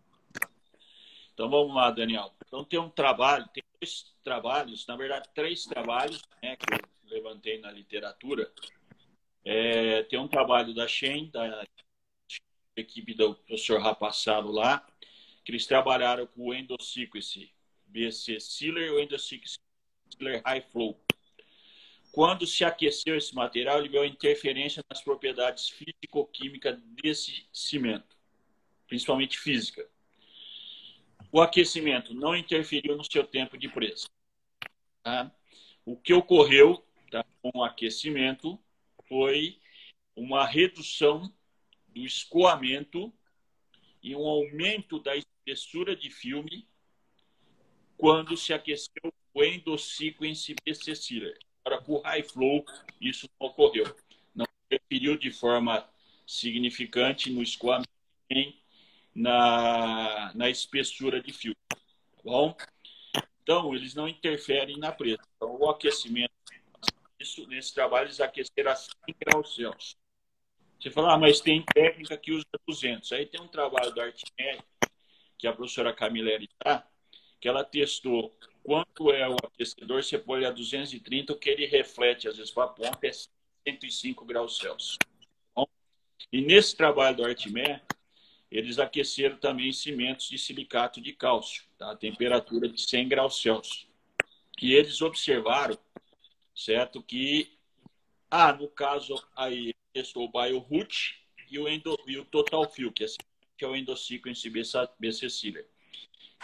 Então vamos lá, Daniel. Então tem um trabalho, tem dois trabalhos, na verdade três trabalhos, né, que levantei na literatura. É, tem um trabalho da Shen, da equipe do professor Rapassaro lá, que eles trabalharam com o Endosequence BC Sealer e o Endosequence Sealer High Flow. Quando se aqueceu esse material, ele deu interferência nas propriedades físico-químicas desse cimento, principalmente física o aquecimento não interferiu no seu tempo de presa. Tá? O que ocorreu tá, com aquecimento foi uma redução do escoamento e um aumento da espessura de filme quando se aqueceu o endosequence BC Sealer. Agora, com o high flow, isso não ocorreu. Não interferiu de forma significante no escoamento nem na, na espessura de filme. Tá bom? Então, eles não interferem na presa. Então, o aquecimento, isso, nesse trabalho, eles aqueceram a 100 graus Celsius. Você fala, ah, mas tem técnica que usa 200. Aí tem um trabalho da Artmed, que a professora Camilleri está, que ela testou quanto é o aquecedor, você põe a 230, o que ele reflete, às vezes, para a ponta, é 105 graus Celsius. Bom, e nesse trabalho do Artmed, eles aqueceram também cimentos de silicato de cálcio, tá? a temperatura de 100 graus Celsius. E eles observaram, certo, que, ah, no caso aí, testou o BioRoot e o, endo, e o Total Fill, que é, o Endosequence BC Sealer.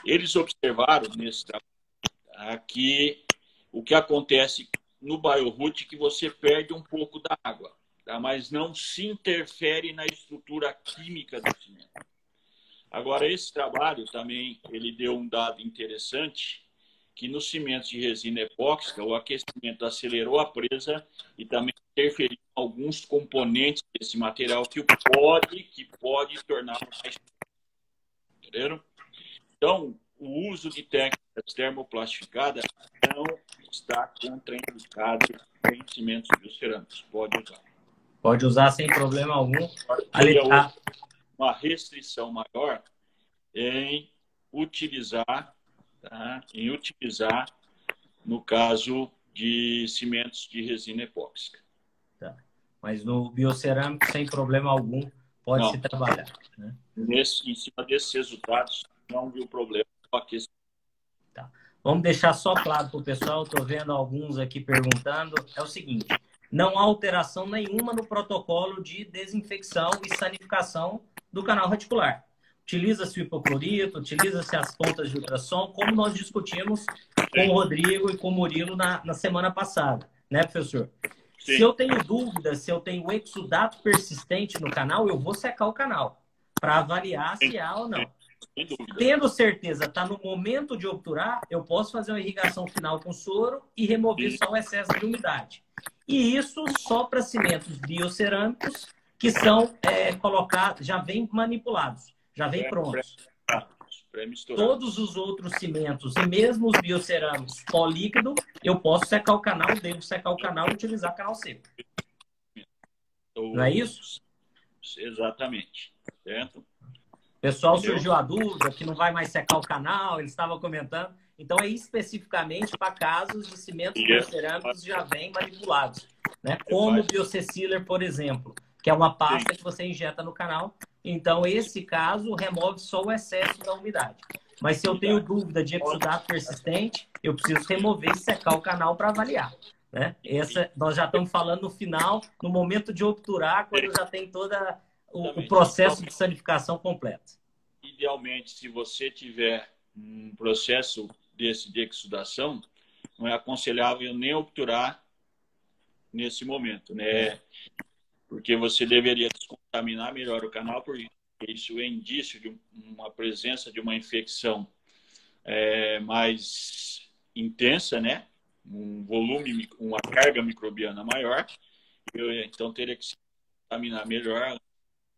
Eles observaram nesse trabalho que o que acontece no BioRoot é que você perde um pouco da água tá? mas não se interfere na estrutura química do cimento. Agora, esse trabalho também ele deu um dado interessante, que nos cimentos de resina epóxica, o aquecimento acelerou a presa e também interferiu em alguns componentes desse material que pode, que pode tornar mais... Entenderam? Então, o uso de técnicas termoplastificadas não está contraindicado em cimentos biocerâmicos. Pode usar. Pode usar sem problema algum. Ali, a... Uma restrição maior em utilizar, tá? em utilizar, no caso de cimentos de resina epóxica. Tá. Mas no biocerâmico, sem problema algum, pode não. se trabalhar. Né? Nesse, em cima desses resultados, não viu problema com aquecimento. Tá. Vamos deixar só claro para o pessoal, estou vendo alguns aqui perguntando. É o seguinte: não há alteração nenhuma no protocolo de desinfecção e sanificação do canal reticular. Utiliza-se o hipoclorito, utiliza-se as pontas de ultrassom, como nós discutimos com o Rodrigo e com o Murilo na, na semana passada, né, professor? Sim. Se eu tenho dúvida, se eu tenho exudato persistente no canal, eu vou secar o canal para avaliar se há ou não. Tendo certeza, está no momento de obturar, eu posso fazer uma irrigação final com soro e remover Sim. só o excesso de umidade. E isso só para cimentos biocerâmicos que são é, colocados, já vêm manipulados, já vêm prontos. Todos os outros cimentos e mesmo os biocerâmicos pó líquido, eu posso secar o canal, devo secar o canal e utilizar canal seco. Não é isso? Exatamente. Certo? Pessoal, surgiu a dúvida que não vai mais secar o canal, eles estavam comentando. Então, é especificamente para casos de cimentos biocerâmicos já vêm manipulados. Né? Como o Bioceciler, por exemplo, que é uma pasta que você injeta no canal. Então, esse caso remove só o excesso da umidade. Mas se eu tenho dúvida de exudato persistente, eu preciso remover e secar o canal para avaliar. Né? Essa, nós já estamos falando no final, no momento de obturar, quando já tem todo o, o processo de sanificação completo. Idealmente, se você tiver um processo desse de exudação, não é aconselhável nem obturar nesse momento, né? Porque você deveria descontaminar melhor o canal, porque isso é indício de uma presença de uma infecção é, mais intensa, né? Um volume, uma carga microbiana maior. Eu, então teria que se contaminar melhor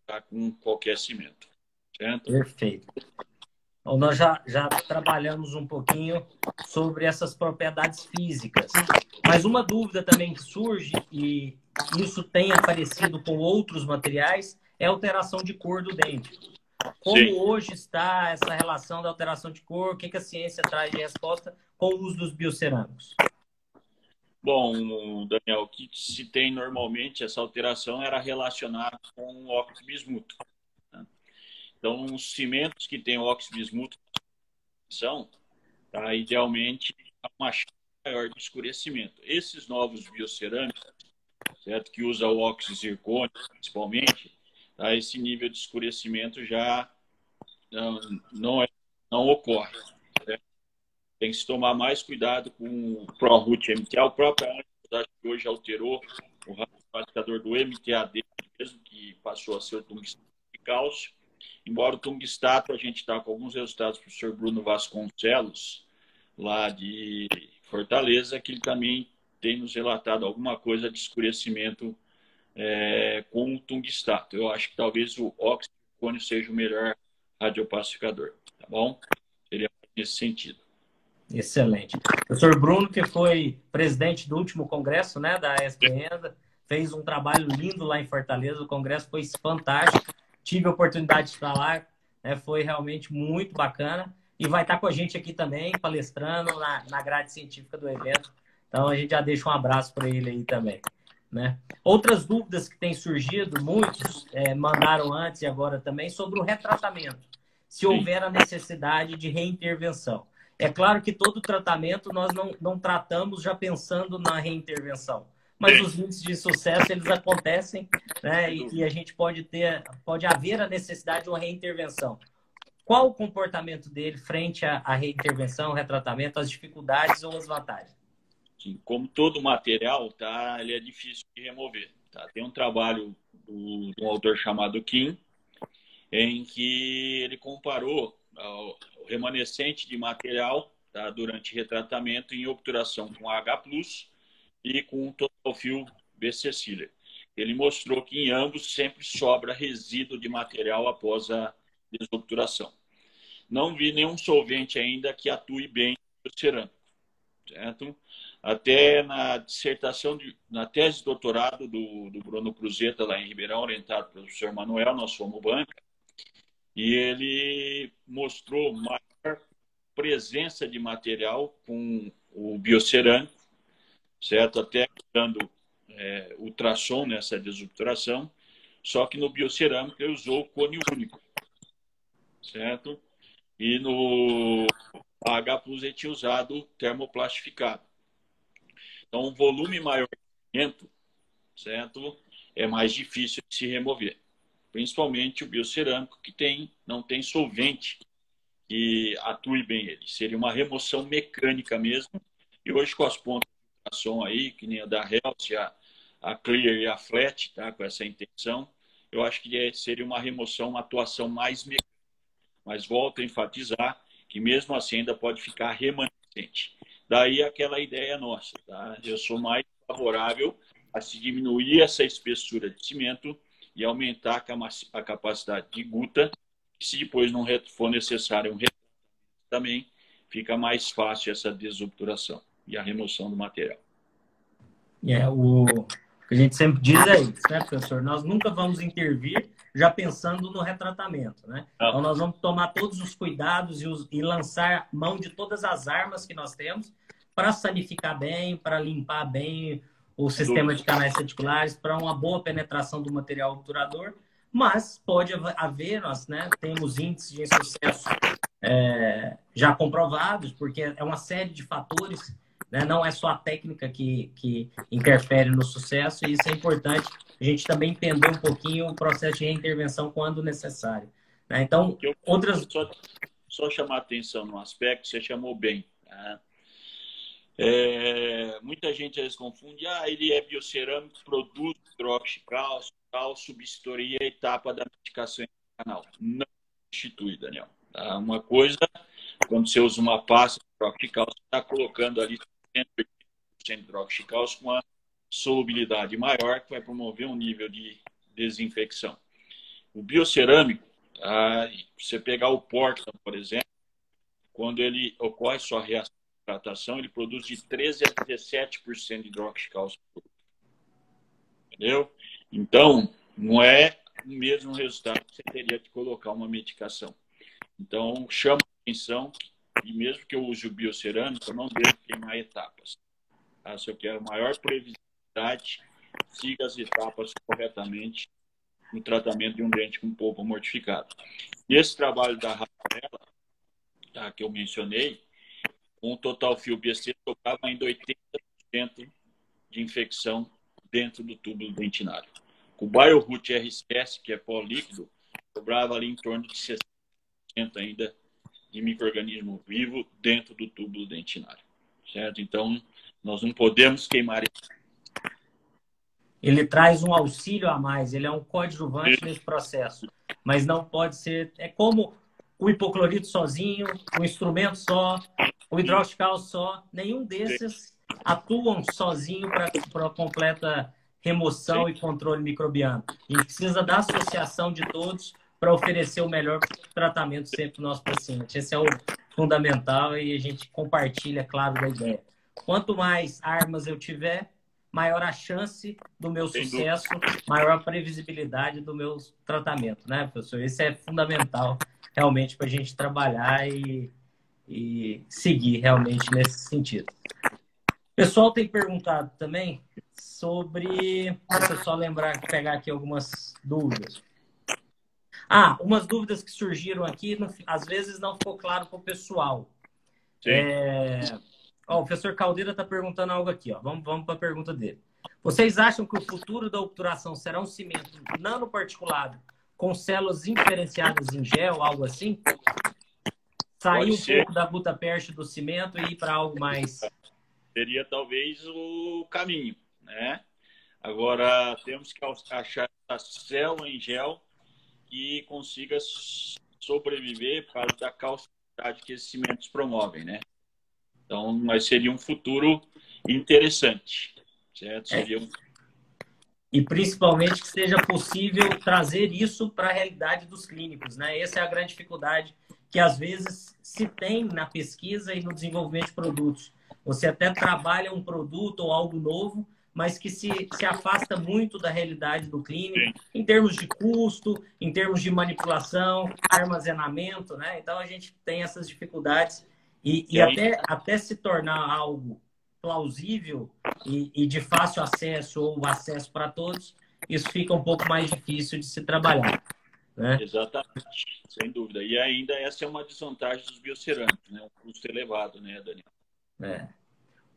tá, com qualquer cimento. Certo? Perfeito. Então, nós já, já trabalhamos um pouquinho sobre essas propriedades físicas. Mas uma dúvida também que surge, e isso tem aparecido com outros materiais, é alteração de cor do dente. Como Sim. hoje está essa relação da alteração de cor? O que, que a ciência traz de resposta com o uso dos biocerâmicos? Bom, Daniel, o que se tem normalmente, essa alteração era relacionada com o óxido bismuto. Então, os cimentos que têm óxido bismuto são, tá, idealmente, uma chance maior de escurecimento. Esses novos biocerâmicos, certo, que usa o óxido zircônio, principalmente, tá, esse nível de escurecimento já não, não, é, não ocorre. Certo? Tem que se tomar mais cuidado com o ProRoot MTA. O próprio que hoje alterou o radificador do MTAD, mesmo que passou a ser o tungsteno de cálcio embora o tungstato, a gente está com alguns resultados do professor Bruno Vasconcelos, lá de Fortaleza, que ele também tem nos relatado alguma coisa de escurecimento é, com o tungstato. Eu acho que talvez o óxido seja o melhor radiopacificador, tá bom? Seria nesse sentido. Excelente. Professor Bruno, que foi presidente do último congresso né, da SPN, fez um trabalho lindo lá em Fortaleza. O congresso foi fantástico. Tive a oportunidade de estar lá, né, foi realmente muito bacana. E vai estar com a gente aqui também, palestrando na, na grade científica do evento. Então a gente já deixa um abraço para ele aí também. Né? Outras dúvidas que têm surgido, muitos é, mandaram antes e agora também, sobre o retratamento. Se houver a necessidade de reintervenção. É claro que todo tratamento nós não, não tratamos já pensando na reintervenção. Mas os índices de sucesso, eles acontecem, né? E, e, a gente pode ter, pode haver a necessidade de uma reintervenção. Qual o comportamento dele frente à, à reintervenção, retratamento, as dificuldades ou as vantagens? Como todo material, tá, ele é difícil de remover. Tá? Tem um trabalho do, de um autor chamado Kim, em que ele comparou o remanescente de material tá, durante retratamento em obturação com H+, e com total fio BC. Ele mostrou que em ambos sempre sobra resíduo de material após a desobturação. Não vi nenhum solvente ainda que atue bem no cerâmico, certo? Até na dissertação, de, na tese de doutorado do, do Bruno Cruzeta, lá em Ribeirão, orientado pelo professor Manuel, nós fomos banca, e ele mostrou maior presença de material com o biocerâmico, certo? Até dando é, ultrassom nessa desobturação, só que no biocerâmico ele usou cone único, certo? E no H Plus ele tinha usado termoplastificado. Então, um volume maior de certo? É mais difícil de se remover. Principalmente o biocerâmico, que tem, não tem solvente que atue bem ele. Seria uma remoção mecânica mesmo. E hoje, com as pontas de ultrassom aí, que nem a da Helst, a, a Clear e a Flat, tá? com essa intenção, eu acho que é, seria uma remoção, uma atuação mais mecânica. Mas volto a enfatizar que mesmo assim ainda pode ficar remanescente. Daí aquela ideia nossa, tá? Eu sou mais favorável a se diminuir essa espessura de cimento e aumentar a capacidade de guta. Se depois não for necessário um também, fica mais fácil essa desobturação e a remoção do material. É, o que a gente sempre diz é isso, né, professor? Nós nunca vamos intervir já pensando no retratamento, né? Ah. Então, nós vamos tomar todos os cuidados e, os, e lançar mão de todas as armas que nós temos para sanificar bem, para limpar bem o sistema de canais reticulares, para uma boa penetração do material obturador, mas pode haver, nós né, temos índices de sucesso é, já comprovados, porque é uma série de fatores, né, não é só a técnica que, que interfere no sucesso, e isso é importante a gente também entender um pouquinho o processo de reintervenção quando necessário. Né? Então, outras. Só, só chamar atenção no aspecto, você chamou bem. Né? É, muita gente às vezes confunde, ah, ele é biocerâmico, produz hidroxicálcio, tal, substituiria a etapa da medicação canal. Não substitui, Daniel. Tá? Uma coisa, quando você usa uma pasta você está colocando ali 100% de hidroxicálcio com uma solubilidade maior, que vai promover um nível de desinfecção. O biocerâmico, tá? você pegar o Portland, por exemplo, quando ele ocorre sua reação ele produz de 13 a 17% de hidroxicálcio. Entendeu? Então, não é o mesmo resultado que você teria de colocar uma medicação. Então, chama a atenção e mesmo que eu use o biocerâmico, eu não devo queimar etapas. Tá? Se eu quero maior previsibilidade, siga as etapas corretamente no tratamento de um dente com polpa mortificado. E esse trabalho da Rafaela, tá, que eu mencionei, com o total fio BC sobrava ainda 80% de infecção dentro do túbulo dentinário. Com o BioRoot RCS, que é pó líquido, sobrava ali em torno de 60% ainda de microorganismo vivo dentro do túbulo dentinário. Certo? Então, nós não podemos queimar ele traz um auxílio a mais, ele é um coadjuvante nesse processo. mas não pode ser. É como o hipoclorito sozinho, o instrumento só, o hidroxical só, nenhum desses atuam sozinho para completa remoção Sim. e controle microbiano. A gente precisa da associação de todos para oferecer o melhor tratamento sempre para o nosso paciente. Esse é o fundamental e a gente compartilha, claro, da ideia. Quanto mais armas eu tiver, maior a chance do meu Sem sucesso, dúvida. maior a previsibilidade do meu tratamento, né, professor? Isso é fundamental realmente para a gente trabalhar e, e seguir realmente nesse sentido. O pessoal tem perguntado também sobre. Deixa eu só lembrar, pegar aqui algumas dúvidas. Ah, umas dúvidas que surgiram aqui, às vezes não ficou claro para o pessoal. É... Ó, o professor Caldeira está perguntando algo aqui. Ó. Vamos, vamos para a pergunta dele. Vocês acham que o futuro da obturação será um cimento nanoparticulado com células inferenciadas em gel, algo assim? Sair um pouco da gutapercha do cimento e ir para algo mais... Seria talvez o caminho, né? Agora, temos que achar a célula em gel que consiga sobreviver causa da calcificidade que esses cimentos promovem, né? Então, mas seria um futuro interessante, certo? É. Seria um... E principalmente que seja possível trazer isso para a realidade dos clínicos, né? Essa é a grande dificuldade que às vezes se tem na pesquisa e no desenvolvimento de produtos. Você até trabalha um produto ou algo novo, mas que se, se afasta muito da realidade do clínico, em termos de custo, em termos de manipulação, armazenamento, né? Então a gente tem essas dificuldades e, e até, até se tornar algo plausível e, e de fácil acesso ou acesso para todos, isso fica um pouco mais difícil de se trabalhar. Né? Exatamente, sem dúvida. E ainda essa é uma desvantagem dos biocerâmicos, né? Um custo elevado, né, Daniel? É.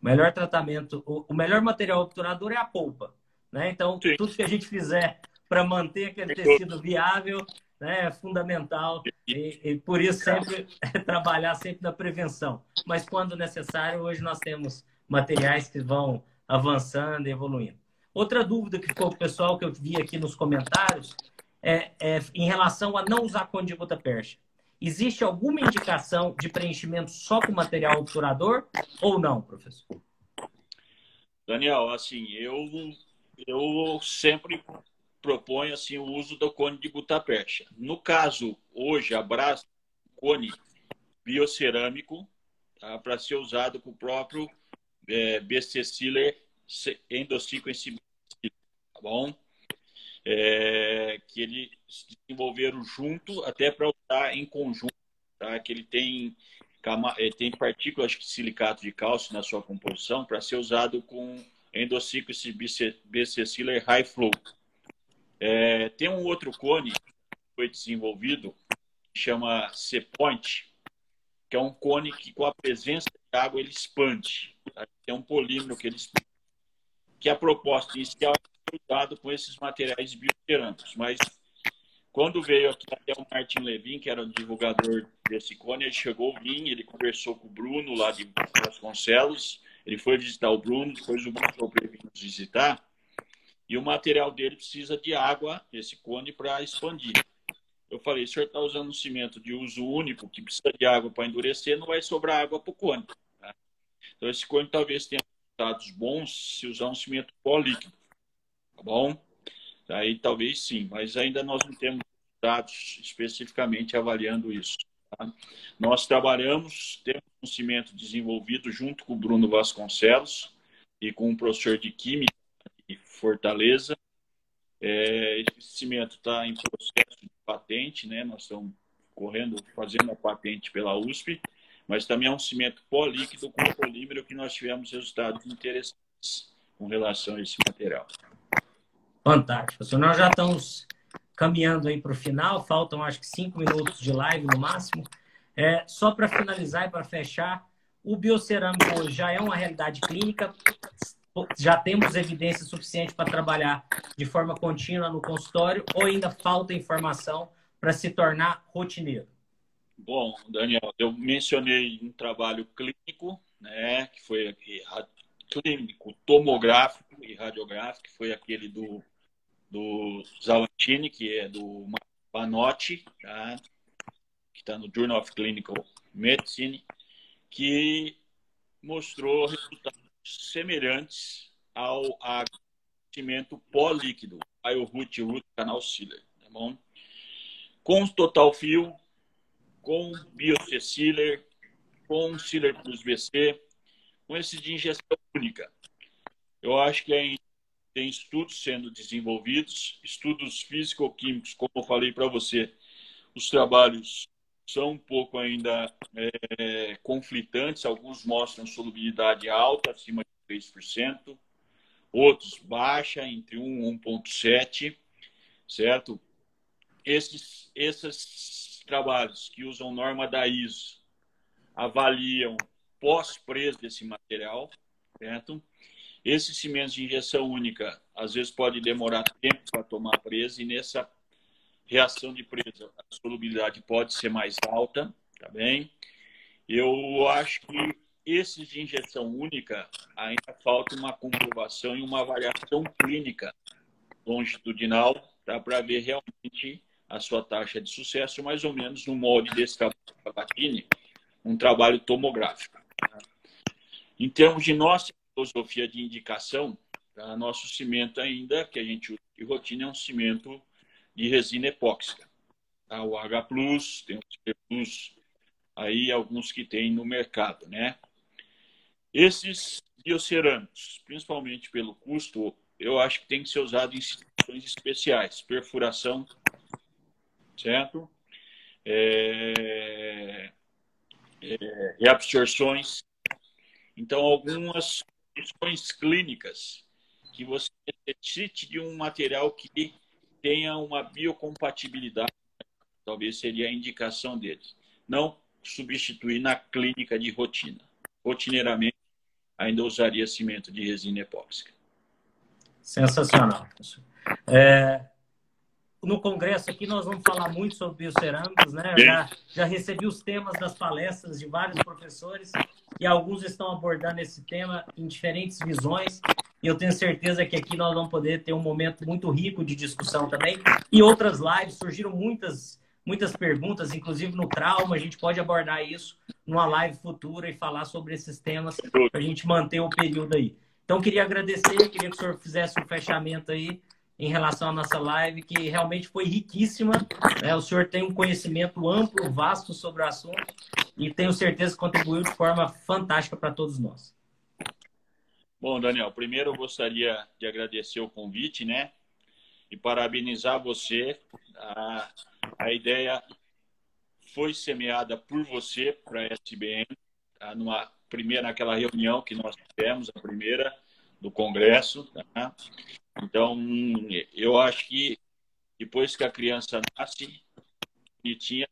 O melhor tratamento, o, melhor material obturador é a polpa. Né? Então, Sim. tudo que a gente fizer para manter aquele tecido viável né, é fundamental. E, e por isso sempre trabalhar sempre na prevenção. Mas quando necessário, hoje nós temos materiais que vão avançando e evoluindo. Outra dúvida que ficou o pessoal que eu vi aqui nos comentários é, é em relação a não usar cone de gota percha. Existe alguma indicação de preenchimento só com material obturador ou não, professor? Daniel, assim, eu, eu sempre proponho assim, o uso do cone de gutapercha. No caso, hoje, abraço cone biocerâmico tá, para ser usado com o próprio é, BC Sealer Endosequence, tá bom? É, que eles desenvolveram junto, até para usar em conjunto, tá? que ele tem, é, tem partículas de silicato de cálcio na sua composição para ser usado com endociclus BC High Flow. É, tem um outro cone que foi desenvolvido, que chama C-Point, que é um cone que com a presença de água ele expande. Tá? Um polímero que ele expande. Que a proposta inicial cuidado com esses materiais biocerâmicos. Mas quando veio aqui até o Martin Levin, que era o divulgador desse cone, ele chegou em ele conversou com o Bruno lá de Vasconcelos, ele foi visitar o Bruno, depois o Bruno foi para nos visitar, e o material dele precisa de água, esse cone, para expandir. Eu falei, o senhor está usando um cimento de uso único, que precisa de água para endurecer, não vai sobrar água para o cone. Tá? Então, esse cone talvez tenha resultados bons se usar um cimento pó líquido tá bom? Aí talvez sim, mas ainda nós não temos dados especificamente avaliando isso. Tá? Nós trabalhamos, temos um cimento desenvolvido junto com o Bruno Vasconcelos e com o professor de Química de Fortaleza. É, esse cimento está em processo de patente, né? Nós estamos correndo, fazendo a patente pela USP, mas também é um cimento pó líquido com polímero que nós tivemos resultados interessantes com relação a esse material. Fantástico. Se nós já estamos caminhando aí para o final, faltam acho que cinco minutos de live no máximo. É, só para finalizar e para fechar, o biocerâmico já é uma realidade clínica, já temos evidência suficiente para trabalhar de forma contínua no consultório ou ainda falta informação para se tornar rotineiro? Bom, Daniel, eu mencionei um trabalho clínico, né, que foi clínico, tomográfico e radiográfico, que foi aquele do do Zalantini, que é do Panotti, tá? que está no Journal of Clinical Medicine, que mostrou resultados semelhantes ao cimento pó-líquido, Root Root Canal Sealer, tá bom? Com Total Fio, com Bioceciler, com Sealer Plus VC, com esse de injeção única. Eu acho que ainda tem estudos sendo desenvolvidos, estudos físico-químicos, como eu falei para você, os trabalhos são um pouco ainda é, conflitantes, alguns mostram solubilidade alta, acima de 3%, outros baixa, entre 1 e 1,7%, certo? Esses, esses trabalhos que usam norma da ISO avaliam pós-preço desse material, certo? Esse cimento de injeção única, às vezes pode demorar tempo para tomar presa e nessa reação de presa a solubilidade pode ser mais alta, tá bem? Eu acho que esses de injeção única ainda falta uma comprovação e uma avaliação clínica longitudinal tá? para ver realmente a sua taxa de sucesso, mais ou menos no molde desse trabalho de um trabalho tomográfico. Tá? Em termos de nossa filosofia de indicação, tá? nosso cimento ainda, que a gente usa de rotina, é um cimento de resina epóxica. Tá? O H+, tem o C+, aí alguns que tem no mercado, né? Esses biocerâmicos, principalmente pelo custo, eu acho que tem que ser usado em situações especiais, perfuração, certo? É... É... reabsorções. Então, algumas questões clínicas que você necessite de um material que tenha uma biocompatibilidade, talvez seria a indicação deles. Não substituir na clínica de rotina. Rotineiramente, ainda usaria cimento de resina epóxica. Sensacional. É, no congresso aqui nós vamos falar muito sobre biocerâmicos, né? Já, já recebi os temas das palestras de vários professores e alguns estão abordando esse tema em diferentes visões. E eu tenho certeza que aqui nós vamos poder ter um momento muito rico de discussão também. E outras lives, surgiram muitas, muitas perguntas, inclusive no trauma, a gente pode abordar isso numa live futura e falar sobre esses temas para a gente manter o período aí. Então, queria agradecer, queria que o senhor fizesse um fechamento aí em relação à nossa live, que realmente foi riquíssima. Né? O senhor tem um conhecimento amplo, vasto sobre o assunto e tenho certeza que contribuiu de forma fantástica para todos nós. Bom, Daniel, primeiro eu gostaria de agradecer o convite, né? E parabenizar você. A, a ideia foi semeada por você para a SBN, tá? numa primeira, naquela reunião que nós tivemos, a primeira do Congresso. Tá? Então, eu acho que depois que a criança nasce, bonitinha,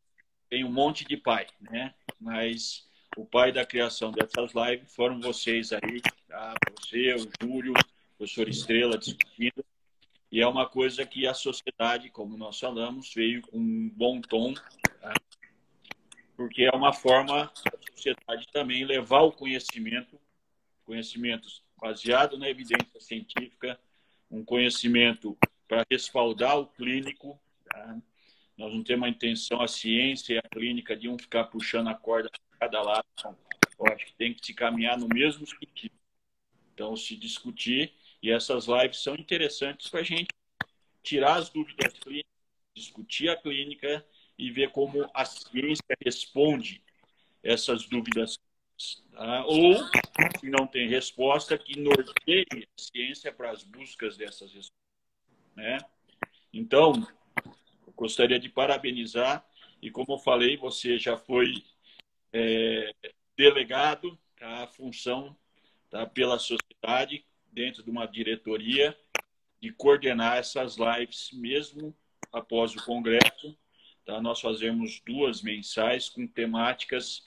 tem um monte de pai, né? Mas o pai da criação dessas lives foram vocês aí, tá? Você, o Júlio, o professor Estrela discutindo. E é uma coisa que a sociedade, como nós falamos, veio com um bom tom, tá? porque é uma forma da sociedade também levar o conhecimento, conhecimentos baseado na evidência científica, um conhecimento para respaldar o clínico. Tá? Nós não temos a intenção, a ciência e a clínica, de um ficar puxando a corda para cada lado. Eu acho que tem que se caminhar no mesmo sentido. Então, se discutir, e essas lives são interessantes para a gente tirar as dúvidas clínicas, discutir a clínica e ver como a ciência responde essas dúvidas. Tá? Ou, se não tem resposta, que norteie a ciência para as buscas dessas respostas. Né? Então, gostaria de parabenizar, e como eu falei, você já foi é, delegado a função tá? pela sociedade, dentro de uma diretoria, de coordenar essas lives, mesmo após o Congresso, Tá? Nós fazemos duas mensais com temáticas